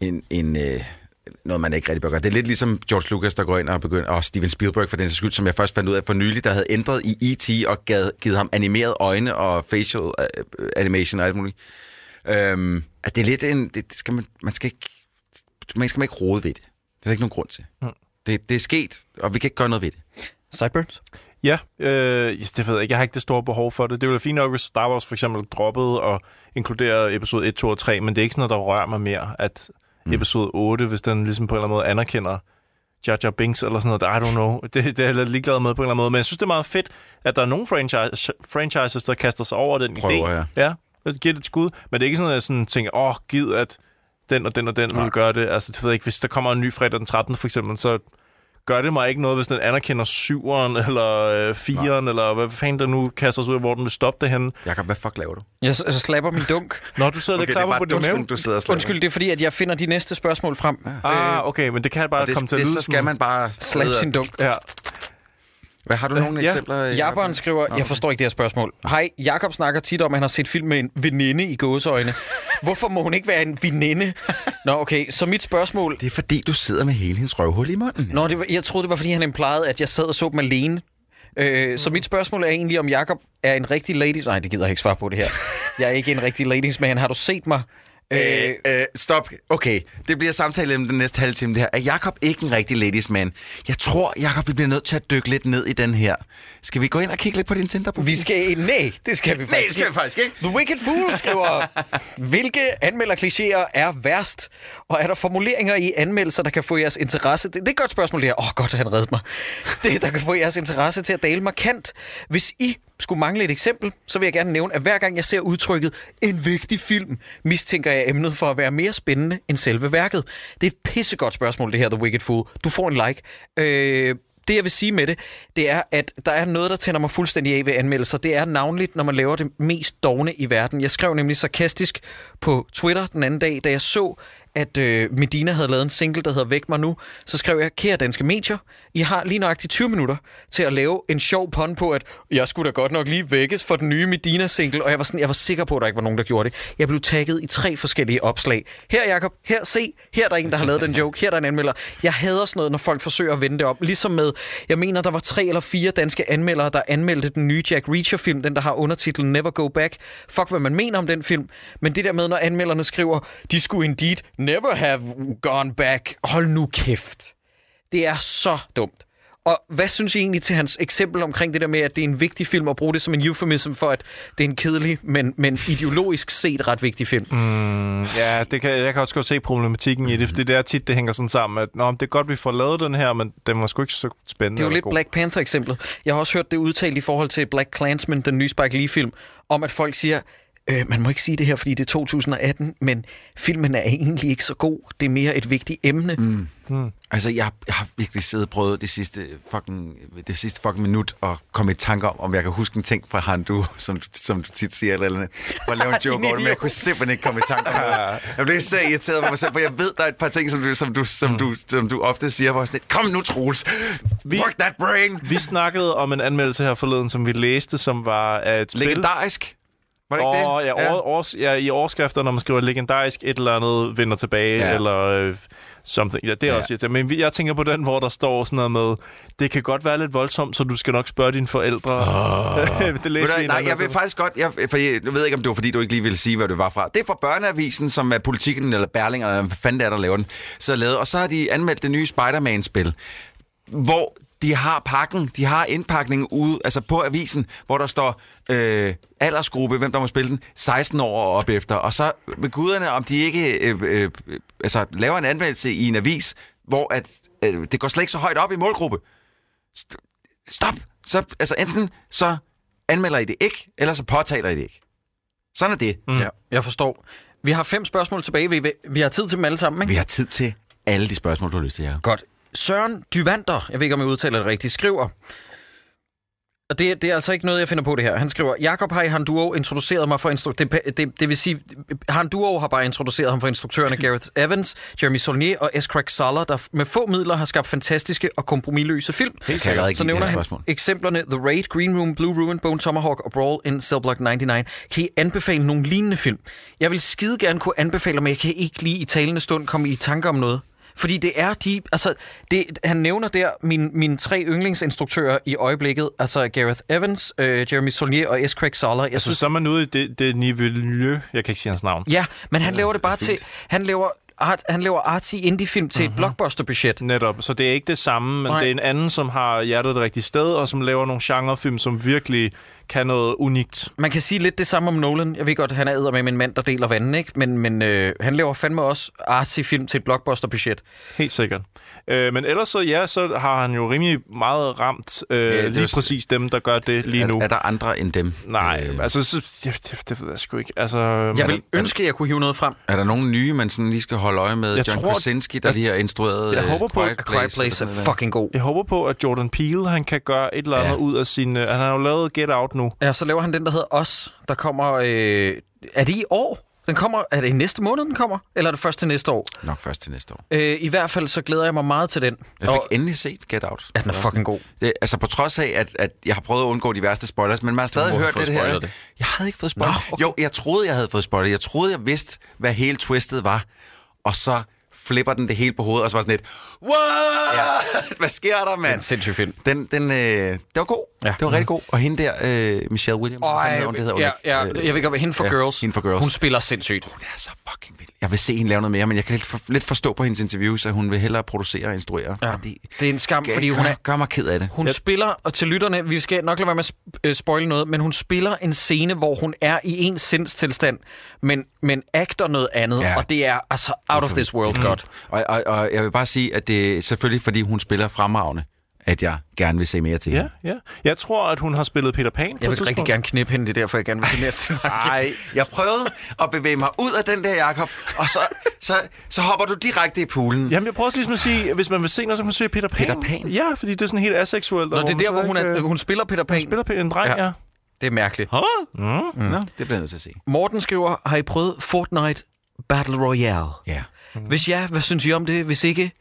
en, en øh, noget, man ikke rigtig bør gøre. Det er lidt ligesom George Lucas, der går ind og begynder, og Steven Spielberg for den sags skyld, som jeg først fandt ud af for nylig, der havde ændret i E.T. og gav, givet ham animerede øjne og facial uh, animation og alt muligt. Øhm, at det er lidt en... Det, skal man, man, skal ikke, man skal man ikke rode ved det. Det er der ikke nogen grund til. Mm. Det, det er sket, og vi kan ikke gøre noget ved det. Sideburns? Ja, øh, det ved jeg ikke. Jeg har ikke det store behov for det. Det ville være fint nok, hvis Star Wars for eksempel droppede og inkluderede episode 1, 2 og 3, men det er ikke sådan noget, der rører mig mere, at mm. episode 8, hvis den ligesom på en eller anden måde anerkender Jar Jar Binks eller sådan noget, I don't know. Det, det er jeg lidt ligeglad med på en eller anden måde. Men jeg synes, det er meget fedt, at der er nogle franchise, franchises, der kaster sig over den Prøver, idé. ja. Ja, giver det et skud. Men det er ikke sådan, at jeg sådan tænker, åh, oh, giv at den og den og den vil gøre det. Altså, det ved jeg ikke, hvis der kommer en ny fredag den 13. for eksempel, så gør det mig ikke noget, hvis den anerkender syveren [LAUGHS] eller øh, fireren, eller hvad fanden der nu kaster sig ud af, hvor den vil stoppe det henne. Jakob, hvad fuck laver du? Jeg, jeg slapper min dunk. [LAUGHS] Når du sidder okay, det og er klapper bare på din mave. du sidder og slapper. Undskyld, det er fordi, at jeg finder de næste spørgsmål frem. Ja. Ah, okay, men det kan bare Og det, komme til at det, lyde så skal man bare... Slap sin dunk. Ja. Hvad, har du nogle ja. eksempler? Jaberen skriver, jeg forstår ikke det her spørgsmål. Hej, Jakob snakker tit om, at han har set film med en veninde i gåseøjne. [LAUGHS] Hvorfor må hun ikke være en veninde? Nå, okay, så mit spørgsmål... Det er fordi, du sidder med hele hendes røvhul i munden. Nå, det var, jeg troede, det var, fordi han implejede, at jeg sad og så dem alene. Øh, så mit spørgsmål er egentlig, om Jakob er en rigtig ladies... Nej, det gider jeg ikke svare på det her. Jeg er ikke en rigtig ladies man. Har du set mig? Øh, øh, stop. Okay, det bliver samtale om den næste halve time, det her. Er Jakob ikke en rigtig ladies man? Jeg tror, Jakob, vi bliver nødt til at dykke lidt ned i den her. Skal vi gå ind og kigge lidt på din tinder Vi skal... Nej, det skal vi Nej, faktisk det skal vi faktisk ikke. The Wicked Fool skriver, hvilke anmelderklichéer er værst? Og er der formuleringer i anmeldelser, der kan få jeres interesse... Det, det er et godt spørgsmål, det her. Åh, oh, godt, han reddede mig. Det, der kan få jeres interesse til at dale markant. Hvis I skulle mangle et eksempel, så vil jeg gerne nævne, at hver gang jeg ser udtrykket en vigtig film, mistænker jeg emnet for at være mere spændende end selve værket. Det er et pissegodt spørgsmål, det her, The Wicked Fool. Du får en like. Øh, det, jeg vil sige med det, det er, at der er noget, der tænder mig fuldstændig af ved anmeldelser. Det er navnligt, når man laver det mest dogne i verden. Jeg skrev nemlig sarkastisk på Twitter den anden dag, da jeg så, at øh, Medina havde lavet en single, der hedder Væk mig nu, så skrev jeg, kære danske medier, I har lige nøjagtigt 20 minutter til at lave en sjov pun på, at jeg skulle da godt nok lige vækkes for den nye Medina-single, og jeg var, sådan, jeg var sikker på, at der ikke var nogen, der gjorde det. Jeg blev tagget i tre forskellige opslag. Her, Jacob, her, se, her er der en, der har lavet den joke, her er der en anmelder. Jeg hader sådan noget, når folk forsøger at vende det om. Ligesom med, jeg mener, der var tre eller fire danske anmeldere, der anmeldte den nye Jack Reacher-film, den der har undertitlen Never Go Back. Fuck, hvad man mener om den film. Men det der med, når anmelderne skriver, de skulle indeed never have gone back. Hold nu kæft. Det er så dumt. Og hvad synes I egentlig til hans eksempel omkring det der med, at det er en vigtig film, og bruge det som en euphemism for, at det er en kedelig, men, men ideologisk set ret vigtig film? Mm. Ja, det kan, jeg kan også godt se problematikken i det, for det er tit, det hænger sådan sammen, at Nå, det er godt, vi får lavet den her, men den var sgu ikke så spændende. Det er jo lidt god. Black Panther-eksemplet. Jeg har også hørt det udtalt i forhold til Black Klansman, den nye Spike Lee-film, om at folk siger, øh, man må ikke sige det her, fordi det er 2018, men filmen er egentlig ikke så god. Det er mere et vigtigt emne. Mm. Altså, jeg, jeg har virkelig siddet og prøvet det sidste fucking, det sidste fucking minut og komme i tanke om, om jeg kan huske en ting fra Han Du, [LAUGHS] som, du- som du tit siger, eller andet. For at lave en [LAUGHS] joke over det, men jeg kunne simpelthen ikke komme i tanke om det. [LAUGHS] Jeg blev så irriteret på mig selv, for jeg ved, der er et par ting, som du, som du, som du, som du ofte siger, hvor jeg sådan lidt, kom nu, Troels, work that brain! Vi snakkede om en anmeldelse her forleden, som vi læste, som var af et spil. Legendarisk. Var det ikke Åh, det? ja, År, års, ja, i overskrifter, når man skriver legendarisk et eller andet, vender tilbage, Ja. ja. eller øh, something. Ja, det er Ja. ja. også irriterende. Men jeg tænker på den, hvor der står sådan noget med, det kan godt være lidt voldsomt, så du skal nok spørge dine forældre. Oh. [LAUGHS] det læste du, nej, jeg vil faktisk godt... Jeg, for jeg, jeg ved ikke, om det var, fordi du ikke lige ville sige, hvad det var fra. Det er fra Børneavisen, som er politikken, eller Berling, eller hvad fanden det er, der laver den. Så, lavet, og så har de anmeldt det nye Spider-Man-spil, hvor de har pakken, de har indpakningen ude, altså på avisen, hvor der står øh, aldersgruppe, hvem der må spille den, 16 år og op efter. Og så ved guderne, om de ikke øh, øh, øh, altså, laver en anmeldelse i en avis, hvor at, øh, det går slet ikke så højt op i målgruppe. St- Stop! Så, altså enten så anmelder I det ikke, eller så påtaler I det ikke. Sådan er det. Mm. Ja, jeg forstår. Vi har fem spørgsmål tilbage. Vi, vi har tid til dem alle sammen, ikke? Vi har tid til alle de spørgsmål, du har lyst til, ja. Godt. Søren Dyvander, jeg ved ikke, om jeg udtaler det rigtigt, skriver... Og det, det er altså ikke noget, jeg finder på det her. Han skriver, Jakob har i Han Duo introduceret mig for instru- det, det, det vil sige, Han Duo har bare introduceret ham for instruktørerne Gareth Evans, Jeremy Saulnier og S. Craig Salla, der med få midler har skabt fantastiske og kompromilløse film. Helt kan jeg Så det nævner han spørgsmål. eksemplerne The Raid, Green Room, Blue Ruin, Bone Tomahawk og Brawl in Cell Block 99. Kan I anbefale nogle lignende film? Jeg vil skide gerne kunne anbefale, men jeg kan ikke lige i talende stund komme i tanke om noget. Fordi det er de... Altså, det, han nævner der min, mine tre yndlingsinstruktører i øjeblikket. Altså Gareth Evans, øh, Jeremy Saulnier og S. Craig Salla. Jeg Altså, synes, så er man ude i det, det niveau, jeg kan ikke sige hans navn. ja, men han laver det bare til... Han laver, art, han laver artsy indie-film til et blockbuster-budget. Netop, så det er ikke det samme, men. Nej. det er en anden, som har hjertet det rigtige sted, og som laver nogle genrefilm, som virkelig kan noget unikt. Man kan sige lidt det samme om Nolan. Jeg ved godt, han er æder med en mand, der deler vandet, ikke? Men, men øh, han laver fandme også artsy-film til et blockbuster-budget. Helt sikkert. Øh, men ellers så, ja, så har han jo rimelig meget ramt øh, det er ja, lige s- præcis dem, der gør det lige nu. Er, er der andre end dem? Nej, Øh, altså, så, det, det, det ved jeg sgu ikke. Altså, Jeg vil ønske, at jeg kunne hive noget frem. er der nogen nye, man sådan lige skal holde øje med? Jeg John tror- Krasinski, der lige har instrueret Jeg øh, håber på, Quiet A Quiet Place er fucking god. Jeg håber på, at Jordan Peele han kan gøre et eller andet Ja. ja. ud af sin... Øh, han har jo lavet Get Out nu. Ja, så laver han den, der hedder Os, der kommer... Øh, er det i år? Den kommer... Er det i næste måned, den kommer? Eller er det først til næste år? Nok først til næste år. Øh, I hvert fald så glæder jeg mig meget til den. Jeg fik Og, endelig set Get Out. ja, den er fucking god. Det, altså på trods af, at, at jeg har prøvet at undgå de værste spoilers, men man har stadig hørt det her. det. Jeg havde ikke fået spoiler. Nå, okay. Jo, jeg troede, jeg havde fået spoiler. Jeg troede, jeg vidste, hvad hele twistet var. Og så flipper den det hele på hovedet, og så var sådan et, what? Ja. [LAUGHS] Hvad sker der, mand? En sindssyg film. Den, den, øh, det var god. Ja. Ja. Det var rigtig god. Og hende der, øh, Michelle Williams. fanden hedder hun? ja, Det hedder hun ja, ikke. jeg ved godt, hende for ja, Girls. Hende for Girls. Hun spiller sindssygt. Det er så fucking vildt. Jeg vil se hende lave noget mere, men jeg kan lidt, for, lidt forstå på hendes interviews, at hun vil hellere producere og instruere. Ja. Og det, Det er en skam, fordi hun gør, er, gør mig ked af det. Hun spiller, og til lytterne, vi skal nok lade være med at øh, spoile noget, men hun spiller en scene, hvor hun er i en sindstilstand, men, men acter noget andet, ja. Ja. og det er altså out of this world godt. Og, og, og jeg vil bare sige, at det er selvfølgelig, fordi hun spiller fremragende, at jeg gerne vil se mere til Ja, hende. ja. Jeg tror, at hun har spillet Peter Pan Jeg vil rigtig gerne knippe hende, det er derfor, jeg gerne vil se mere til [LAUGHS] Nej, jeg prøvede at bevæge mig ud af den der, Jacob, og så, så, så hopper du direkte i poolen. Jamen, jeg prøver også ligesom at sige, hvis man vil se noget, så kan man se Peter Pan. Peter Pan? Ja, fordi det er sådan helt aseksuelt. Nå, det er der, hvor hun, er, hun spiller Peter Pan. spiller Peter en dreng, Ja. ja. Det er mærkeligt. Huh? Mm. Nå, det bliver jeg nødt til at se. Morten skriver, har I prøvet Fortnite Battle Royale? Ja. Hvis ja, hvad synes I om det? Hvis ikke?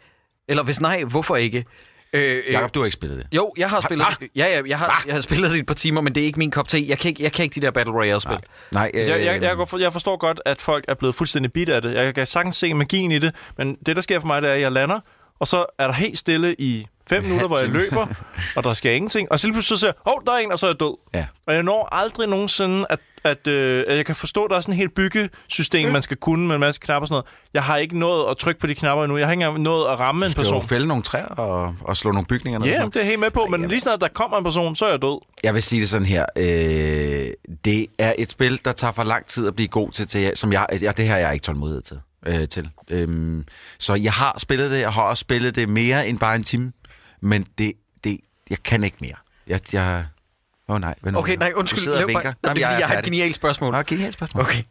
Eller hvis nej, hvorfor ikke? Øh, øh, Jacob, du har ikke spillet det. Jo, jeg har spillet Hva? ja, ja, jeg har, jeg har spillet det et par timer, men det er ikke min kop te. Jeg kan ikke, jeg kan ikke de der Battle Royale-spil. Nej, øh, Jeg, jeg, jeg, jeg forstår godt, at folk er blevet fuldstændig bit af det. Jeg kan sagtens se magien i det, men det, der sker for mig, det er, at jeg lander, og så er der helt stille i fem minutter, hvor jeg løber, og der sker ingenting. Og så lige pludselig så siger jeg, hov, der er en, og så er jeg død. Ja. Og jeg når aldrig nogensinde, at, at, øh, jeg kan forstå, at der er sådan et helt byggesystem, man skal kunne med en masse knapper og sådan noget. Jeg har ikke nået at trykke på de knapper endnu. Jeg har ikke engang nået at ramme en skal jo person. fælde nogle træer og, og slå nogle bygninger ned. Ja, yeah, det er helt med på, men lige snart der kommer en person, så er jeg død. Jeg vil sige det sådan her. Øh, det er et spil, der tager for lang tid at blive god til, til som jeg, jeg, det her er jeg ikke tålmodighed til. Øh, til. Øhm, så jeg har spillet det, jeg har også spillet det mere end bare en time, men det, det, jeg kan ikke mere. Jeg, jeg, Åh oh, nej, nu? Okay, nej, Du undskyld. sidder og vinker. bare- er, fordi, jeg har et genialt spørgsmål. Nå, genialt spørgsmål. Okay.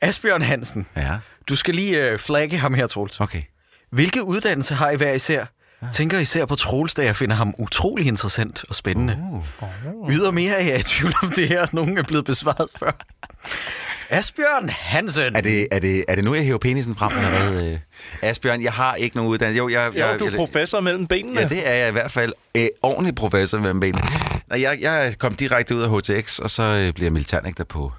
Asbjørn Hansen, Ja, du skal lige øh, flagge ham her, Troels. okay. Hvilke uddannelser har I hver især? Tænker især på Troels, da jeg finder ham utrolig interessant og spændende. Uh. Ydermere er jeg i tvivl om det her. Nogen er blevet besvaret før. Asbjørn Hansen. Er det, er, det, er det nu, jeg hæver penisen frem? Eller hvad? Øh, Asbjørn, jeg har ikke nogen uddannelse. Jo, jeg, Jo, jeg, du er jeg, professor mellem benene. Ja, det er jeg i hvert fald. Øh, ordentlig professor med benene. Nej, jeg, jeg kom direkte ud af HTX, og så øh, blev jeg militærnægter på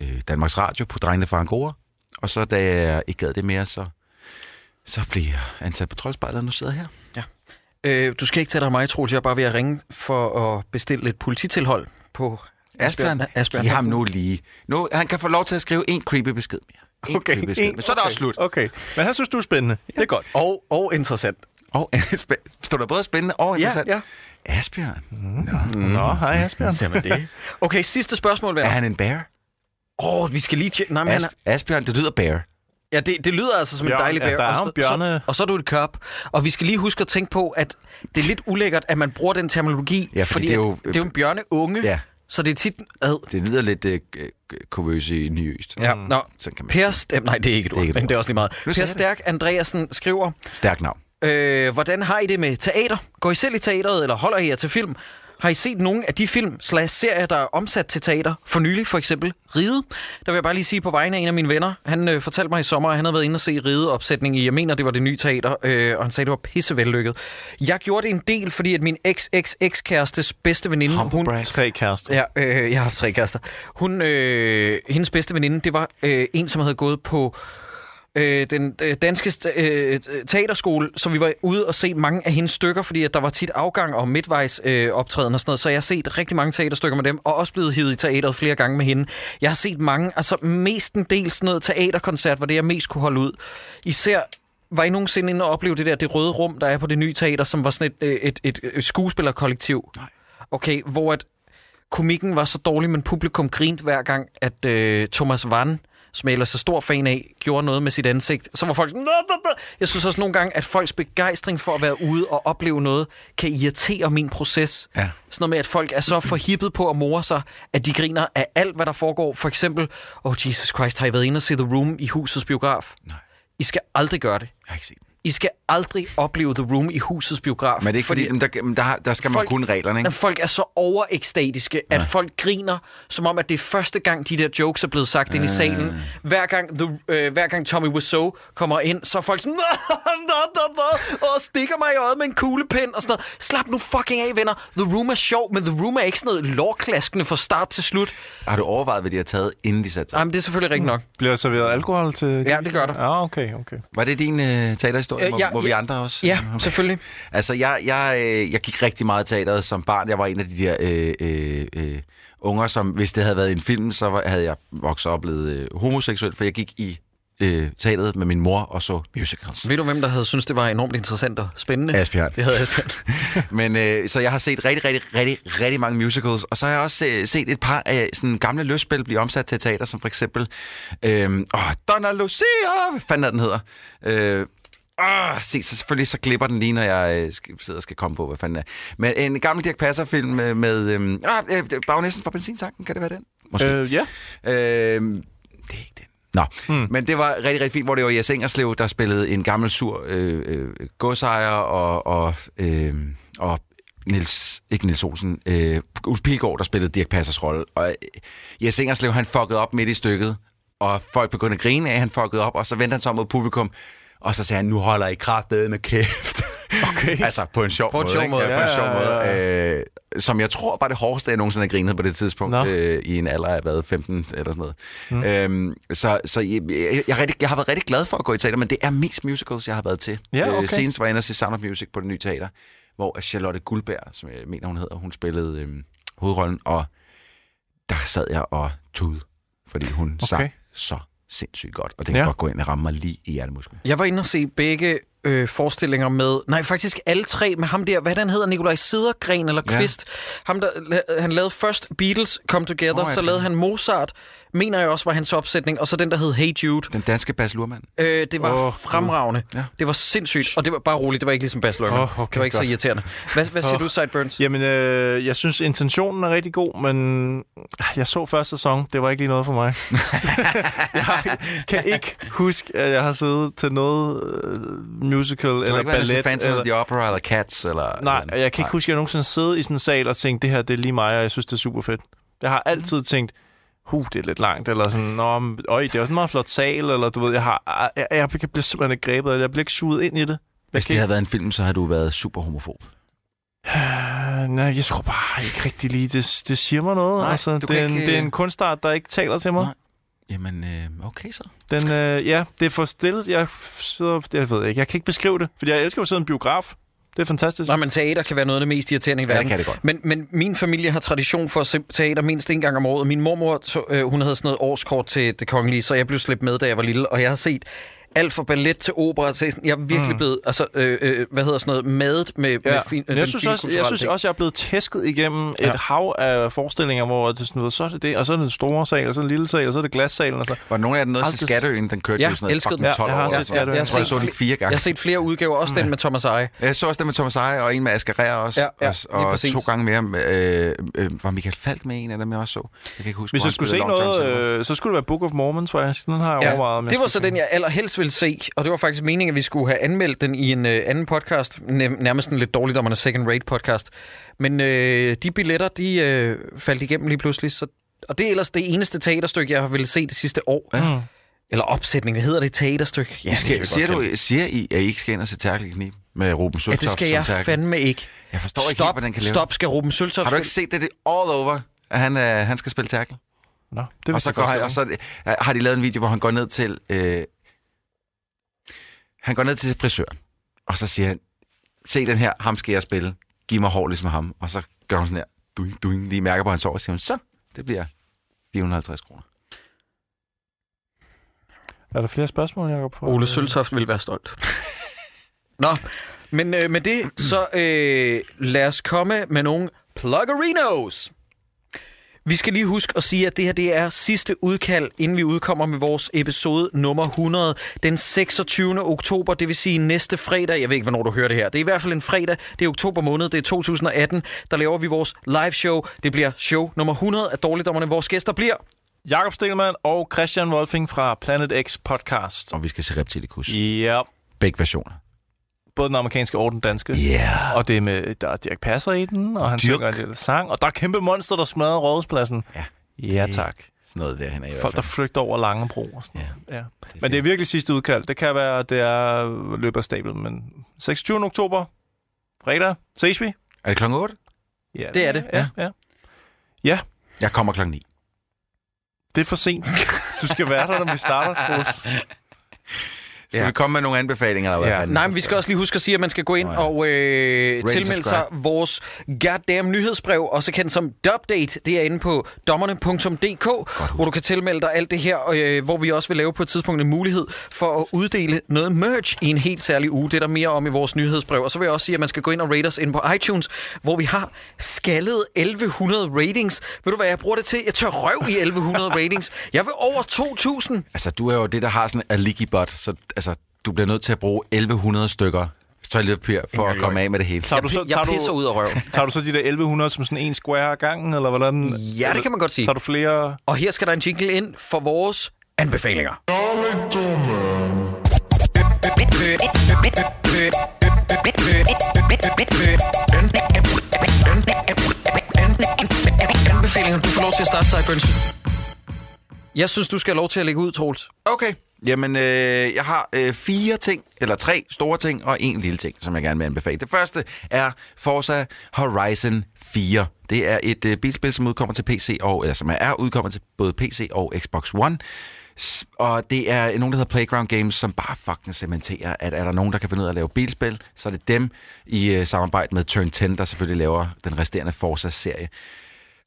øh, Danmarks Radio, på Drengene fra Angora. Og så da jeg ikke gad det mere, så, så blev jeg ansat på Troldspejlet, og nu sidder jeg her. Øh, du skal ikke tage dig af mig, Troels. Jeg er bare ved at ringe for at bestille et polititilhold på Asbjørn, Asbjørn giv ham nu lige. Nu, han kan få lov til at skrive en creepy besked mere. En Okay, creepy besked. En- Men så er det okay, også slut. Okay, men han synes, du er spændende. Det er godt. Og, og interessant. Og, [LAUGHS] stod der både spændende og interessant? ja. Asbjørn, Nå, hej Asbjørn. Ser man det? [LAUGHS] Okay, sidste spørgsmål, er venner. han en bear? Åh, oh, vi skal lige tjekke. Nej, men han As, er, Asbjørn, det lyder bear. ja, det, det lyder altså som Bjørn, en dejlig ja, bær. der er og, bjørne. så, og så er du et kørp. Og vi skal lige huske at tænke på, at det er lidt ulækkert, at man bruger den terminologi. Ja, fordi det er jo- at det er jo en bjørneunge. Ja. Så det er tit... Ad. Det lyder lidt øh, kurvøse nyøst. Ja, nå. Sådan kan man Per sige. Stem, nej, det er ikke et Det er ord, men det er også lige meget. Nu Per det. Stærk Andreasen skriver, Stærk navn. Øh, hvordan har I det med teater? Går I selv i teateret, eller holder I jer til film? Har I set nogle af de film slash serier, der er omsat til teater? For nylig, for eksempel Ride. Der vil jeg bare lige sige på vegne af en af mine venner. Han øh, fortalte mig i sommer, at han havde været inde og se Ride-opsætning i, jeg mener, det var det nye teater, øh, og han sagde, det var pissevellykket. Jeg gjorde det en del, fordi at min ex-ex-ex-kærestes bedste veninde, hun. Tre kærester. Ja, øh, jeg har haft tre kærester. Hun, øh, hendes bedste veninde, det var øh, en, som havde gået på øh, den øh, danske øh, teaterskole, så vi var ude og se mange af hendes stykker, fordi at der var tit afgang og midtvejs øh, optræden og sådan noget, så jeg har set rigtig mange teaterstykker med dem, og også blevet hivet i teateret flere gange med hende. Jeg har set mange, altså mest en del sådan noget teaterkoncert, var det jeg mest kunne holde ud. Især var I nogensinde inde og opleve det der, det røde rum, der er på det nye teater, som var sådan et, øh, et, et, et skuespillerkollektiv? Nej. Okay, hvor at komikken var så dårlig, men publikum grinte hver gang, at øh, Thomas Vann, som jeg ellers er stor fan af, gjorde noget med sit ansigt. Så var folk sådan... Jeg synes også nogle gange, at folks begejstring for at være ude og opleve noget, kan irritere min proces. Ja. Sådan noget med, at folk er så forhippet på at more sig, at de griner af alt, hvad der foregår. For eksempel, oh Jesus Christ, har I været inde og se The Room i husets biograf? Nej. I skal aldrig gøre det. Jeg har ikke set. I skal aldrig opleve The Room i husets biograf. Men er det ikke fordi, fordi der, der, der skal man Folk- kunne reglerne, ikke? folk er så overekstatiske, at folk griner, som om, at det er første gang, de der jokes er blevet sagt ind i salen. Hver gang, the, øh, hver gang Tommy Wiseau kommer ind, så er folk sådan, da, da, da, og stikker mig i øjet med en kuglepen og sådan noget. Slap nu fucking af, venner. The Room er sjov, men The Room er ikke sådan noget lårklaskende fra start til slut. Har du overvejet, hvad de har taget, inden de satte sig? Jamen, det er selvfølgelig rigtigt nok. Bliver der serveret alkohol til... Ja, det gør der. Ja, okay, okay. Var det din øh, teaterhistorie, Øh, hvor, ja, hvor vi ja. andre også? Ja, Okay. selvfølgelig. Altså, jeg, jeg, øh, jeg gik rigtig meget i teateret som barn. Jeg var en af de der øh, øh, øh, unger, som hvis det havde været en film, så var, havde jeg vokset op og blevet øh, homoseksuel, for jeg gik i øh, teateret med min mor og så musicals. Ved du, hvem der havde synes det var enormt interessant og spændende? Asbjørn. Det havde Asbjørn. [LAUGHS] Men øh, så jeg har set rigtig, rigtig, rigtig, rigtig mange musicals, og så har jeg også øh, set et par af sådan gamle lystspil blive omsat til teater, som for eksempel øh, åh, Donna Lucia, hvad fanden er den hedder? Øh, Ah, se, så selvfølgelig så glipper den lige, når jeg øh, skal, sidder og skal komme på, hvad fanden er. Men en gammel Dirk Passer-film med, med øh, ah, øh, Bagnæsten fra benzintanken, kan det være den? Måske. Øh, ja. Øh, det er ikke den. Nå, hmm. men det var rigtig, rigtig fint, hvor det var Jes Engerslev, der spillede en gammel sur øh, øh, godsejer, og, og, øh, og Nils, ikke Nils Olsen, øh, Ulf Pilgaard, der spillede Dirk Passers rolle. Og øh, Jes Engerslev, han fuckede op midt i stykket, og folk begyndte at grine af, at han fuckede op, og så vendte han sig om mod publikum, og så sagde han, nu holder I kraftedet med kæft. Okay. [LAUGHS] altså på en sjov På en måde. sjov måde. Ja, på en Ja, sjov ja, måde. ja, Øh, som jeg tror var det hårdeste, jeg nogensinde har grinet på det tidspunkt, øh, i en alder af hvad, 15 eller sådan noget. Mm. Øhm, så så jeg, jeg, jeg, rigtig, jeg har været rigtig glad for at gå i teater, men det er mest musicals, jeg har været til. Ja, okay. øh, senest var jeg inde og se Sound of Music på det nye teater, hvor Charlotte Guldberg, som jeg mener, hun hedder, hun spillede øh, hovedrollen, og der sad jeg og tude, fordi hun okay. sang så sindssygt godt, og det kan Ja. ja. godt gå ind og ramme mig lige i hjertemusklen. Jeg var inde og se begge øh, forestillinger med... Nej, faktisk alle tre med ham der. Hvad han hedder? Nikolaj Sidergren eller Ja. Kvist. Ham der, han lavede først Beatles Come Together, oh, ja, så lavede han Mozart. Mener jeg også var hans opsætning. Og så den, der hed Hey Jude. Den danske Bas Luhrmann. Øh, det var oh, fremragende. Ja. Det var sindssygt. Og det var bare roligt. Det var ikke ligesom Bas Lerman. Åh, okay, det var ikke så godt. irriterende. Hvad, hvad siger Åh. du, Sideburns? Jamen, øh, jeg synes, intentionen er rigtig god, men jeg så første sæson. Det var ikke lige noget for mig. [LAUGHS] jeg kan ikke huske, at jeg har siddet til noget øh, musical eller ballet. Phantom Eller... of the Opera eller Cats? Eller, Nej, eller, jeg kan ikke huske, at jeg nogensinde siddet i sådan en sal og tænkt, det her det er lige mig, og jeg synes, det er super fedt. Jeg har altid tænkt, huh, det er lidt langt, eller sådan, nå, men, øj, det er også en meget flot sal, eller du ved, jeg har, jeg, jeg, jeg bliver simpelthen ikke grebet, det. jeg bliver ikke suget ind i det. Jeg Hvis det havde været en film, så havde du været super homofob. [SIGHS] Nej, jeg tror bare ikke rigtig lige, det, det siger mig noget. Nej, altså, det, er en, ikke, det er øh, en kunstart, der ikke taler til mig. Nej. Jamen, øh, okay så. Den, øh, ja, det er for stille. Jeg, sidder, jeg ved ikke, jeg kan ikke beskrive det, fordi jeg elsker at sidde i en biograf. Det er fantastisk. Nej, men teater kan være noget af det mest irriterende i Ja, det verden. kan det godt. Men, men min familie har tradition for at se teater mindst en gang om året. Min mormor, så, øh, hun havde sådan noget årskort til det kongelige, så jeg blev slæbt med, da jeg var lille. Og jeg har set alt fra ballet til opera til sådan, jeg er virkelig mm. blevet, altså, øh, øh, hvad hedder sådan noget, madet med, Ja, med fin, den jeg synes, også, jeg synes ting. også, jeg er blevet tæsket igennem Ja. et hav af forestillinger, hvor det sådan noget, så er det det, og så er det den store sal, og så er det lille sal, og så er det glassalen. Og så. Var nogen af dem noget til Skatteøen? Den kørte Ja, jo sådan noget elskede fucking den. 12 Ja, jeg har år. set eller sådan noget. Skatteøen. Jeg tror, jeg så den fire gange. Jeg har set flere udgaver, også den med Thomas Eje. Jeg så også den med Thomas Eje, og en med Asger Rea også. Ja, ja, og, og to gange mere. med, Øh, øh, var Michael Falk med en af dem, jeg også så? Jeg kan ikke huske, Hvis jeg skulle se noget, øh, så skulle det være Book of Mormons, faktisk. Den har jeg overvejet. jeg det var så den, jeg allerhelst ville se, og det var faktisk meningen, at vi skulle have anmeldt den i en øh, anden podcast, Nem- nærmest en lidt dårligdommerne second-rate podcast. Men øh, de billetter, de øh, faldt igennem lige pludselig, så, og det er ellers det eneste teaterstykke, jeg har ville se det sidste år. Ja. Mm. Eller opsætning, hvad hedder det teaterstykke? Ja, I skal, det siger, du, siger I, at I ikke skal ind og se Tærkelknib med Ruben det. Søltoft Ja, det skal jeg Terkel? fandme ikke. Jeg forstår ikke Stop, helt, hvordan kan leve. stop, skal Ruben Søltoft... Har du ikke set det, det all over, at han, øh, han skal spille Terkel? Nå, det Og så, går han, og så øh, har de lavet en video, hvor han går ned til... Øh, han går ned til frisøren, og så siger han, se den her, ham skal jeg spille. Giv mig hår ligesom ham. Og så gør hun sådan her, duing, duing, lige mærker på hans hår, og siger hun, så, det bliver 450 kroner. Er der flere spørgsmål, Jacob? Ole Søltoft vil være stolt. [LAUGHS] Nå, men øh, med det, så øh, lad os komme med nogle pluggerinos. Vi skal lige huske at sige, at det her det er sidste udkald, inden vi udkommer med vores episode nummer 100, den 26. oktober, det vil sige næste fredag. Jeg ved ikke, hvornår du hører det her. Det er i hvert fald en fredag. Det er oktober måned, det er 2018. Der laver vi vores live show. Det bliver show nummer 100 af Dårligdommerne. Vores gæster bliver Jakob Stelman og Christian Wolfing fra Planet X podcast. Og vi skal se Reptilicus. Ja, Begge versioner. Både den amerikanske og den danske. Yeah. Og det er med, der er Dirk Passer i den, og han Dirk. synger en lille sang. Og der er kæmpe monster, der smadrer rådhuspladsen. Ja. Ja, tak. Sådan noget derhen i hvert Folk, der fald. flygter over Langebro og sådan Ja. Ja. Men det er virkelig sidste udkald. Det kan være, at det er løber stablet, men 26. oktober, fredag, ses vi? Er det klokken 8? Ja, Det er det, Ja, ja. Jeg kommer klokken 9. Det er for sent. Du skal være der, når vi starter, Troels. Skal Ja. vi komme med nogle anbefalinger? Eller hvad Ja. fanden? Nej, men vi skal også lige huske at sige, at man skal gå ind Nå ja. og øh, tilmelde sig vores goddamn nyhedsbrev, også kendt som Dubdate. Det er inde på dommerne.dk, hvor du kan tilmelde dig alt det her, øh, hvor vi også vil lave på et tidspunkt en mulighed for at uddele noget merch i en helt særlig uge. Det er der mere om i vores nyhedsbrev. Og så vil jeg også sige, at man skal gå ind og rate os ind på iTunes, hvor vi har skaldet 1100 ratings. Ved du hvad jeg bruger det til? Jeg tør røv i 1100 [LAUGHS] ratings. Jeg vil over 2000. Altså, du er jo det, der har sådan en butt, så altså, du bliver nødt til at bruge 1100 stykker toiletpapir for at komme af med det hele. Tager du så, Jeg tager du, pisser ud af røven. tager du så de der 1100 som sådan en square af gangen, eller hvordan? Ja, det kan man godt sige. Tager du flere? Og her skal der en jingle ind for vores anbefalinger. Anbefalinger, du får lov til at starte, Sideburns. Jeg synes, du skal have lov til at lægge ud, Troels. Okay. Jamen, øh, jeg har øh, fire ting, eller tre store ting, og en lille ting, som jeg gerne vil anbefale. Det første er Forza Horizon 4. Det er et øh, bilspil, som udkommer til PC, og, eller som er udkommet til både PC og Xbox One. Og det er nogen, der hedder Playground Games, som bare fucking cementerer, at er der nogen, der kan finde ud af at lave bilspil, så er det dem i øh, samarbejde med Turn 10, der selvfølgelig laver den resterende Forza-serie.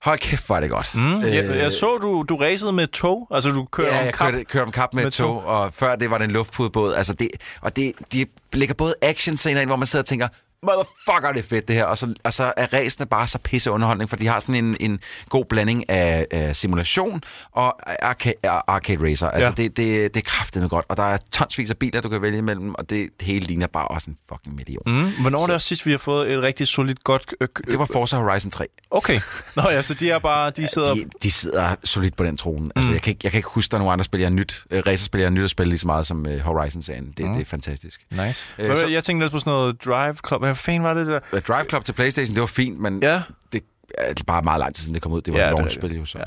Hold kæft, hvor er det godt. Mm, jeg, jeg så, du, du racede med tog. Altså, du kører Ja, om jeg kap. kørte, kørte om kap med, med tog, og før det var det en luftpudebåd. Altså det, og det, de lægger både actionscener ind, hvor man sidder og tænker, motherfucker, det er fedt det her. Og så, og så er ræsene bare så pisse underholdning, for de har sådan en, en god blanding af, af simulation og arcade, arcade racer. Altså Ja. det, det, det er kraftedeme godt, og der er tonsvis af biler, du kan vælge imellem, og det, det hele ligner bare også en fucking million. Mm. Hvornår er det også sidst, vi har fået et rigtig solidt godt... Øh, Det var Forza Horizon 3. Okay. Nå ja, så de er bare... De sidder... De, de sidder solidt på den trone. Mm. Altså, jeg, kan ikke, jeg kan ikke huske, der er nogen andre spil, jeg er nyt. Uh, racerspil, jeg er nyt at spille lige så meget som uh, Horizon-serien. Det, mm. det er fantastisk. Nice. Øh, Øh, så- Jeg tænkte lidt på sådan noget Drive Club. Hvad fanden var det der? Uh, Drive Club til Playstation, det var fint, men Ja. det er bare meget lang tid siden, det kom ud. Det var Ja, et launchspil jo så.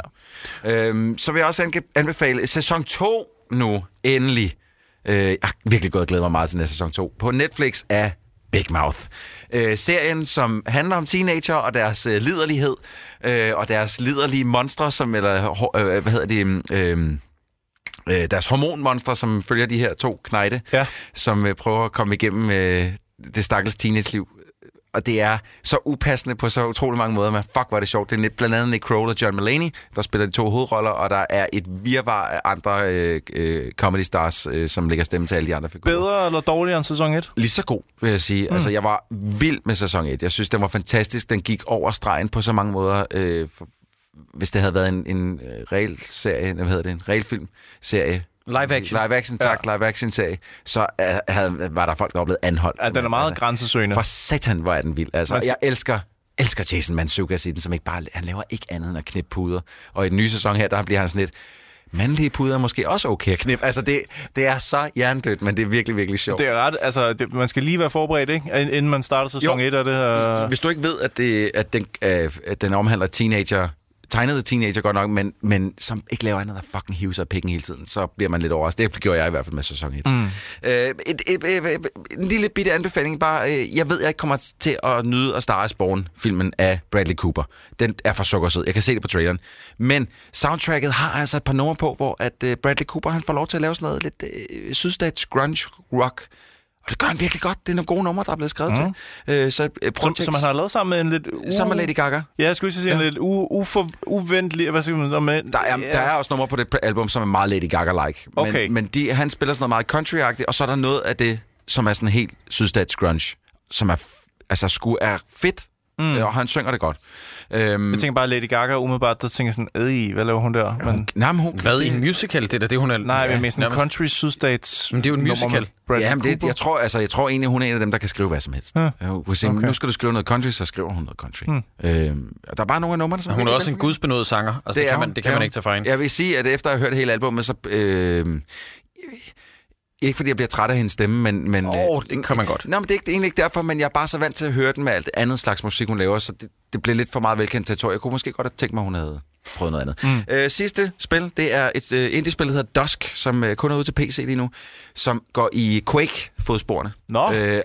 Ja. Øhm, så vil jeg også anbefale sæson 2 nu, endelig. Øh, jeg har virkelig gået og glædet mig meget til næste sæson 2. På Netflix af Big Mouth. Øh, serien, som handler om teenager og deres øh, liderlighed, øh, og deres liderlige monstre, som, eller øh, hvad hedder det, øh, øh, deres hormonmonstre, som følger de her to knejte, Ja. som øh, prøver at komme igennem øh, det stakkels teenage-liv. Og det er så upassende på så utrolig mange måder, men fuck, er det sjovt. Det er blandt andet Nick Kroll og John Mulaney, der spiller de to hovedroller, og der er et virvar af andre øh, øh, comedy stars, øh, som lægger stemme til alle de andre figurer. Bedre eller dårligere end sæson 1? Lige så god, vil jeg sige. Mm. Altså, jeg var vild med sæson 1. Jeg synes, den var fantastisk. Den gik over stregen på så mange måder. Øh, for, hvis det havde været en, en øh, reel serie, hvad hedder det, en reel film serie, Live action. Live action, tak, ja. live action serie, så øh, havde, var der folk, der var blevet anholdt. Ja, den er meget altså, grænsesøgende. For satan, hvor er den vild. Altså, skal- jeg elsker elsker Jason Mantzoukas i den, som ikke bare... Han laver ikke andet end at knippe puder. Og i den nye sæson her, der bliver han sådan lidt... Mandlige puder er måske også okay at knippe. Altså, det, det er så hjernedødt, men det er virkelig, virkelig sjovt. Det er ret, altså, det, man skal lige være forberedt, ikke? Inden man starter sæson Jo. 1 af det her... Hvis du ikke ved, at, det, at, den, øh, at den omhandler teenager, tegnede teenager godt nok, men, men som ikke laver andet end at fucking hive sig af pikken hele tiden, så bliver man lidt overrasket. Det gjorde jeg i hvert fald med sæson 1. Mm. Øh, et, et, et, et, en lille bitte anbefaling, bare, øh, jeg ved, jeg ikke kommer til at nyde at Star is Born-filmen af Bradley Cooper. Den er for sukkersød. Jeg kan se det på traileren. Men soundtracket har altså et par numre på, hvor at øh, Bradley Cooper han får lov til at lave sådan noget lidt øh, sydstats grunge rock. Og det gør han virkelig godt. Det er nogle gode numre, der er blevet skrevet mm. til. Øh, så øh, Som, som man har lavet sammen med en lidt... U- Sammen med Lady Gaga. Ja, jeg skulle sige en Ja. lidt u- ufor, uventlig... Hvad skal man? Med, Der er, ja. der er også numre på det album, som er meget Lady Gaga-like. Men, Okay. men de, han spiller sådan noget meget country og så er der noget af det, som er sådan helt sydstats grunge, som er, altså, sgu er fedt, mm. og han synger det godt. Øhm, Jeg tænker bare, Lady Gaga umiddelbart, der tænker jeg sådan, øh, hvad laver hun der? Men, nej, men hun, Hvad, det, i en musical? Det er da det, hun er... nej, mener sådan nærmest- country sydstats... Men det er jo en musical. Ja, men det, jeg, tror, altså, jeg tror egentlig, hun er en af dem, der kan skrive hvad som helst. Ja. Hun kan sige, Okay. Nu skal du skrive noget country, så skriver hun noget country. Mm. Øhm, og der er bare nogle af numrene, som Hun er også en gudsbenået sanger. Altså, det, er kan man, hun. det kan man hun. ikke tage fra hende. Jeg vil sige, at efter at have hørt hele albumet, så... Øh, ikke fordi jeg bliver træt af hendes stemme, men... men Åh, oh, det kan man godt. Nå, men det er, ikke, det er egentlig ikke derfor, men jeg er bare så vant til at høre den med alt andet slags musik, hun laver, så det, det blev lidt for meget velkendt territorium. Jeg kunne måske godt have tænkt mig, hun havde prøvet noget andet. Mm. Øh, sidste spil, det er et øh, indie-spil, der hedder Dusk, som øh, kun er ude til PC lige nu, som går i Quake-fodsporene. Nå. Øh,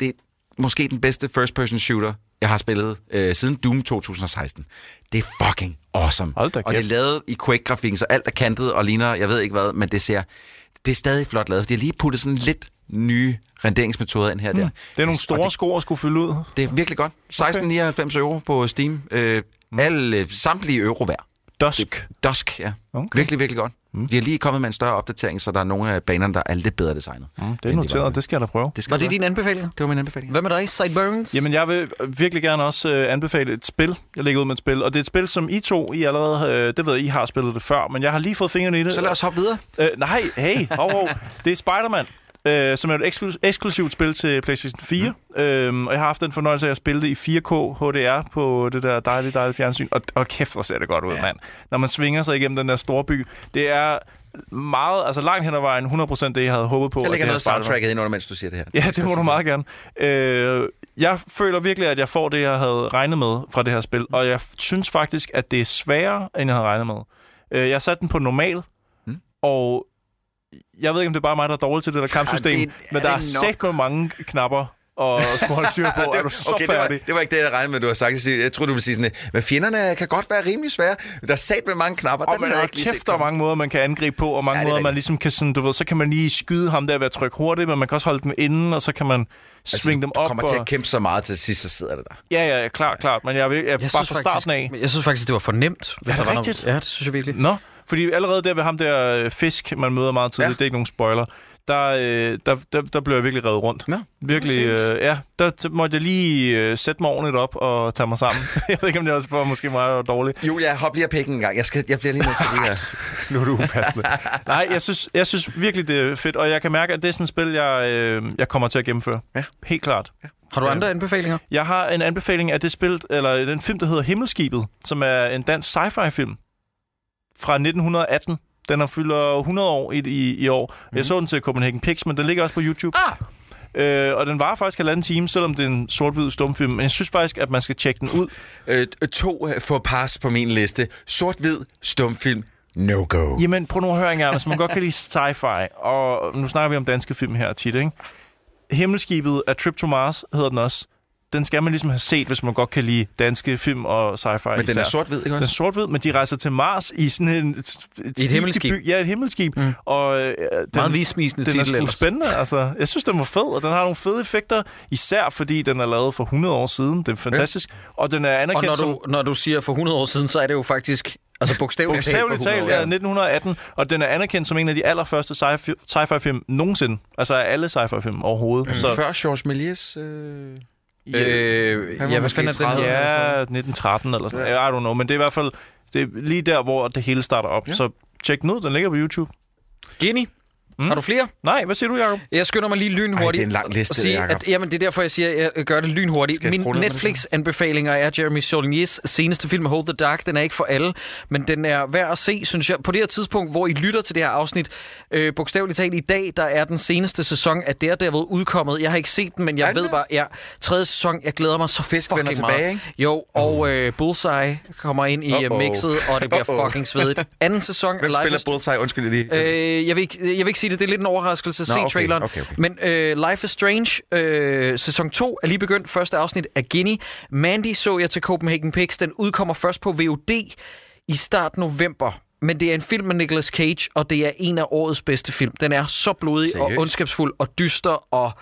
det er måske den bedste first-person shooter, jeg har spillet øh, siden Doom 2016. Det er fucking awesome. Hold da og det er kæft. lavet i Quake-grafikken, så alt er kantet og ligner, jeg ved ikke hvad, men det ser, det er stadig flot lavet. De har lige puttet sådan lidt nye renderingsmetoder ind her og der. Det er nogle Og store det, sko at skulle fylde ud. det er virkelig godt. 16,99 euro på Steam. Øh, alle, samtlige euro hver. Dusk. Dusk, ja. Okay. Virkelig, virkelig godt. Mm. De har lige kommet med en større opdatering, så der er nogle af banerne, der er lidt bedre designet. Mm, Det er noteret, det skal jeg da prøve. Det, skal Var det din anbefaling? det var min anbefaling. Hvad med dig, Sideburns? Jamen, jeg vil virkelig gerne også øh, anbefale et spil. Jeg lægger ud med et spil, og det er et spil, som I to, I allerede, øh, det ved jeg, I har spillet det før, men jeg har lige fået fingrene i det. Så lad os hoppe videre. Øh, nej, hey, hov, hov. det er Spider-Man. Øh, som er et eksklu- eksklusivt spil til PlayStation 4. Mm. Øhm, og jeg har haft den fornøjelse af at spille det i 4K HDR på det der dejlige, dejlige fjernsyn. Og, og kæft, hvor ser det godt ud, ja. mand. Når man svinger sig igennem den der store by. Det er meget, altså langt hen ad vejen, 100% det, jeg havde håbet på. Jeg lægger det noget soundtracket ind under, mens du siger det her. Ja, det må du meget gerne. Øh, jeg føler virkelig, at jeg får det, jeg havde regnet med fra det her spil. Og jeg synes faktisk, at det er sværere, end jeg havde regnet med. Øh, jeg satte den på normal, Mm. og jeg ved ikke, om det er bare mig, der er dårlig til det der kampsystem, Ja, det men er der er det nok. sagt med mange knapper og skulle holde styr på. [LAUGHS] er du så okay, det var, færdig? det var ikke det, jeg regnede med, du har sagt. Jeg troede, du ville sige sådan, men fjenderne kan godt være rimelig svære. Der er sat med mange knapper. Og Den man har ikke kæft, der er mange måder, man kan angribe på, og mange Ja, det er måder, man ligesom kan sådan, du ved, så kan man lige skyde ham der ved at trykke hurtigt, men man kan også holde dem inden, og så kan man svinge dem du op. kommer og... til at kæmpe så meget til sidst, så sidder det der. Ja, ja, ja, klart, klart. Men jeg vil jeg, jeg bare fra starten af. Jeg synes faktisk, det var for nemt. hvis Er det var rigtigt? Noget, ja, det synes jeg virkelig. Nå, fordi allerede der ved ham der øh, fisk, man møder meget tidligt, Ja. ja. det er ikke nogen spoiler, der, øh, der, der, der blev jeg virkelig revet rundt. Nå, Virkelig, øh, ja, der måtte jeg lige øh, sætte mig ordentligt op og tage mig sammen. [LAUGHS] jeg ved ikke, om det også var måske meget dårligt. Julia, hop lige og pikken en gang. Jeg, skal, jeg bliver lige nødt til lige at... [LAUGHS] Nu er du upassende. Nej, jeg synes, jeg synes virkelig, det er fedt, og jeg kan mærke, at det er sådan et spil, jeg, øh, jeg kommer til at gennemføre. Ja. Helt klart. Har du andre anbefalinger? Jeg har en anbefaling af det spil, eller den film, der hedder Himmelskibet, som er en dansk sci-fi film fra 1918. Den har fylder 100 år i, i, i år. Mm. Jeg så den til Copenhagen Pix, men den ligger også på YouTube. Ah! Øh, og den var faktisk halvanden time, selvom det er en sort-hvid stumfilm. Men jeg synes faktisk, at man skal tjekke den ud. Øh, to øh, får pas på min liste. Sort-hvid, stumfilm, no go. Jamen, prøv nu at høre engang. Hvis man godt kan lide sci-fi, og nu snakker vi om danske film her tit, ikke? Himmelskibet af Trip to Mars hedder den også. Den skal man ligesom have set, hvis man godt kan lide danske film og sci-fi Men den især. er sort-hvid, ikke Den er også? sort-hvid, men de rejser til Mars i sådan en... Et, I et himmelskib. by- Ja, et himmelskib. Mm. Og øh, den, Meget vismisende den er sgu spændende, altså. Jeg synes, den var fed, og den har nogle fede effekter, især fordi den er lavet for 100 år siden. Det er fantastisk. Ja. Og den er Og anerkendt når som... du, når du siger for 100 år siden, så er det jo faktisk altså bogstaveligt talt Bogstaveligt 100 talt, år ja, siden. 1918, og den er anerkendt som en af de allerførste sci-fi sci-fi-film nogensinde. Altså af alle sci-fi-film overhovedet. Mm. Så, Før Georges Méliès... Øh... Øh, Han var ja, hvad fanden er den 30 hedder? ja, 1913 eller sådan noget. I don't know, men det er i hvert fald det er lige der, hvor det hele starter op. Ja. Så tjek den ud, den ligger på YouTube. Guinea. Mm. Har du flere? Nej, hvad siger du, Jacob? Jeg skynder mig lige lynhurtigt. Ej, det er en lang liste, sige, Jacob. at, jamen, det er derfor, jeg siger, at jeg gør det lynhurtigt. Min Netflix-anbefalinger er Jeremy Saulniers seneste film, Hold the Dark. Den er ikke for alle, men den er værd at se, synes jeg. På det her tidspunkt, hvor I lytter til det her afsnit, øh, bogstaveligt talt i dag, der er den seneste sæson af Daredevil udkommet. Jeg har ikke set den, men jeg Er den ved det? bare, ja, tredje sæson, jeg glæder mig så Fisk fucking meget. tilbage, ikke? Jo, og øh, Bullseye kommer ind i uh Uh-oh. mixet, og det bliver Uh-oh. fucking svedigt. Anden sæson Hvem af Life spiller Bullseye? Undskyld lige. Øh, jeg, vil ikke, jeg vil ikke sige det, det er lidt en overraskelse. Se Nå, okay, traileren. okay, okay. Men øh, Life is Strange, øh, sæson 2 er lige begyndt. Første afsnit af Guinea. Mandy så jeg til Copenhagen Pix. Den udkommer først på VOD i start november. Men det er en film med Nicolas Cage, og det er en af årets bedste film. Den er så blodig Seriøst? og ondskabsfuld og dyster og...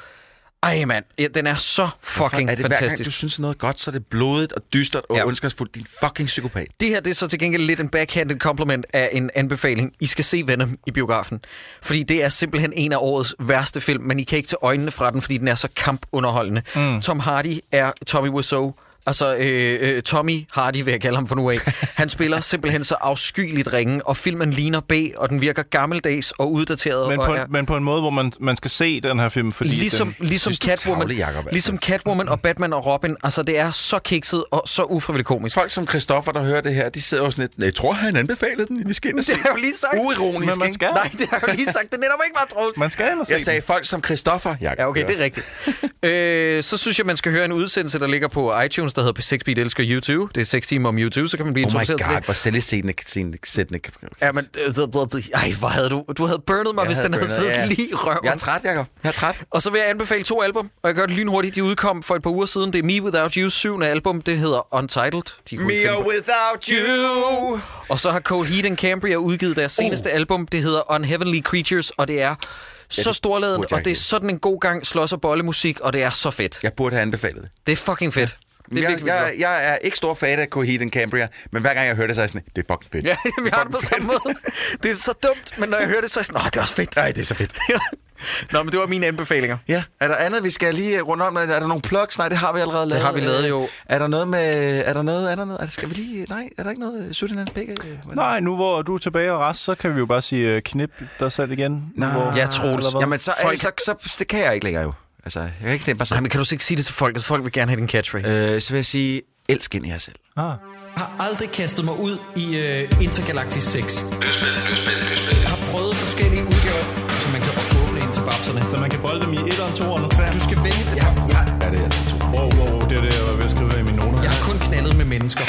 Ej, mand. Ja, den er så fucking er det hver gang, fantastisk. du synes noget godt, så er det blodigt og dystert og ja. ondskabsfuldt. Din fucking psykopat. Det her det er så til gengæld lidt en backhanded compliment af en anbefaling. I skal se Venom i biografen. Fordi det er simpelthen en af årets værste film, men I kan ikke tage øjnene fra den, fordi den er så kampunderholdende. Mm. Tom Hardy er Tommy Wiseau. Altså, øh, øh, Tommy Hardy vil jeg kalde ham for nu af. [LAUGHS] Han spiller simpelthen så afskyeligt ringe, og filmen ligner B, og den virker gammeldags og uddateret. Men og på, er, men på en måde, hvor man, man skal se den her film, fordi ligesom, den, ligesom, synes, Catwoman, tarvelig, Jacob, altså. ligesom Catwoman og Batman og Robin. Altså, det er så kikset og så ufrivilligt komisk. Folk som Christoffer, der hører det her, de sidder jo sådan lidt, "Nej, jeg tror, han anbefalede den. Vi skal ind og se [LAUGHS] Det har jo lige sagt. Uironisk, Men man skal. Nej, det har jeg jo lige sagt. Det er netop ikke bare Troels. man skal ind og se Jeg sagde folk som Christoffer, Jacob. Ja, okay, det er rigtigt. øh, så synes jeg, man skal høre en udsendelse, der ligger på iTunes, Rasmus, der hedder på 6 Beat elsker YouTube. Det er 6 timer om YouTube, så kan man blive Oh my introduceret til god, det. hvor selvsættende sættende. Ja, men, øh, ej, hvor havde du, du havde burnet mig, Jeg hvis havde den havde siddet ja. lige i røven. Jeg er træt, Jacob. Jeg er træt. Og så vil jeg anbefale to album, og jeg gør det lynhurtigt. De udkom for et par uger siden. Det er Me Without You, syvende album. Det hedder Untitled. De på- without you. Og så har Coheed and Cambria udgivet deres seneste Uh. album. Det hedder Unheavenly Creatures, og det er så storladen, og det er sådan en god gang slås- og bollemusik, og det er så fedt. Jeg burde have anbefalet det. Det er fucking fedt. Det er jeg, virkelig, jeg, jeg er ikke stor fan af Coheed and Cambria, men hver gang jeg hører det, så er jeg sådan, det er fucking fedt. Ja, [LAUGHS] vi har det på samme måde. Det er så dumt, men når jeg hører det, så er jeg sådan, det er også fedt. Nej, det er så fedt. Nå, men det var mine anbefalinger. Ja, er der andet, vi skal lige runde om? Er der nogle plugs? Nej, det har vi allerede lavet. har vi lavet, jo. Er der noget med... Er der noget... Er der noget... Er der, skal vi lige... Nej, er der ikke noget Sudanans begge? Nej, nu hvor du er tilbage og rest, så kan vi jo bare sige knip dig selv igen. Nå. Hvor, Ja, Troels. eller hvad? Jamen, så, Folk- så, så, så, det kan jeg ikke længere jo. Altså, jeg kan ikke mig Nej, men kan du så ikke sige det til folket? Folk vil gerne have din catchphrase. Øh, så vil jeg sige, elsk ind i jer selv. Ah. har aldrig kastet mig ud i uh, Intergalactic 6. Jeg har prøvet forskellige udgaver, så man kan åbne ind til babserne. Så man kan bolde dem i 1'eren, 2'eren og 3'eren? Du skal vælge det. Ja, ja. Er det altså to? Wow, wow, wow, det er det, jeg var ved at skrive i mine noter. Jeg har kun knaldet med mennesker.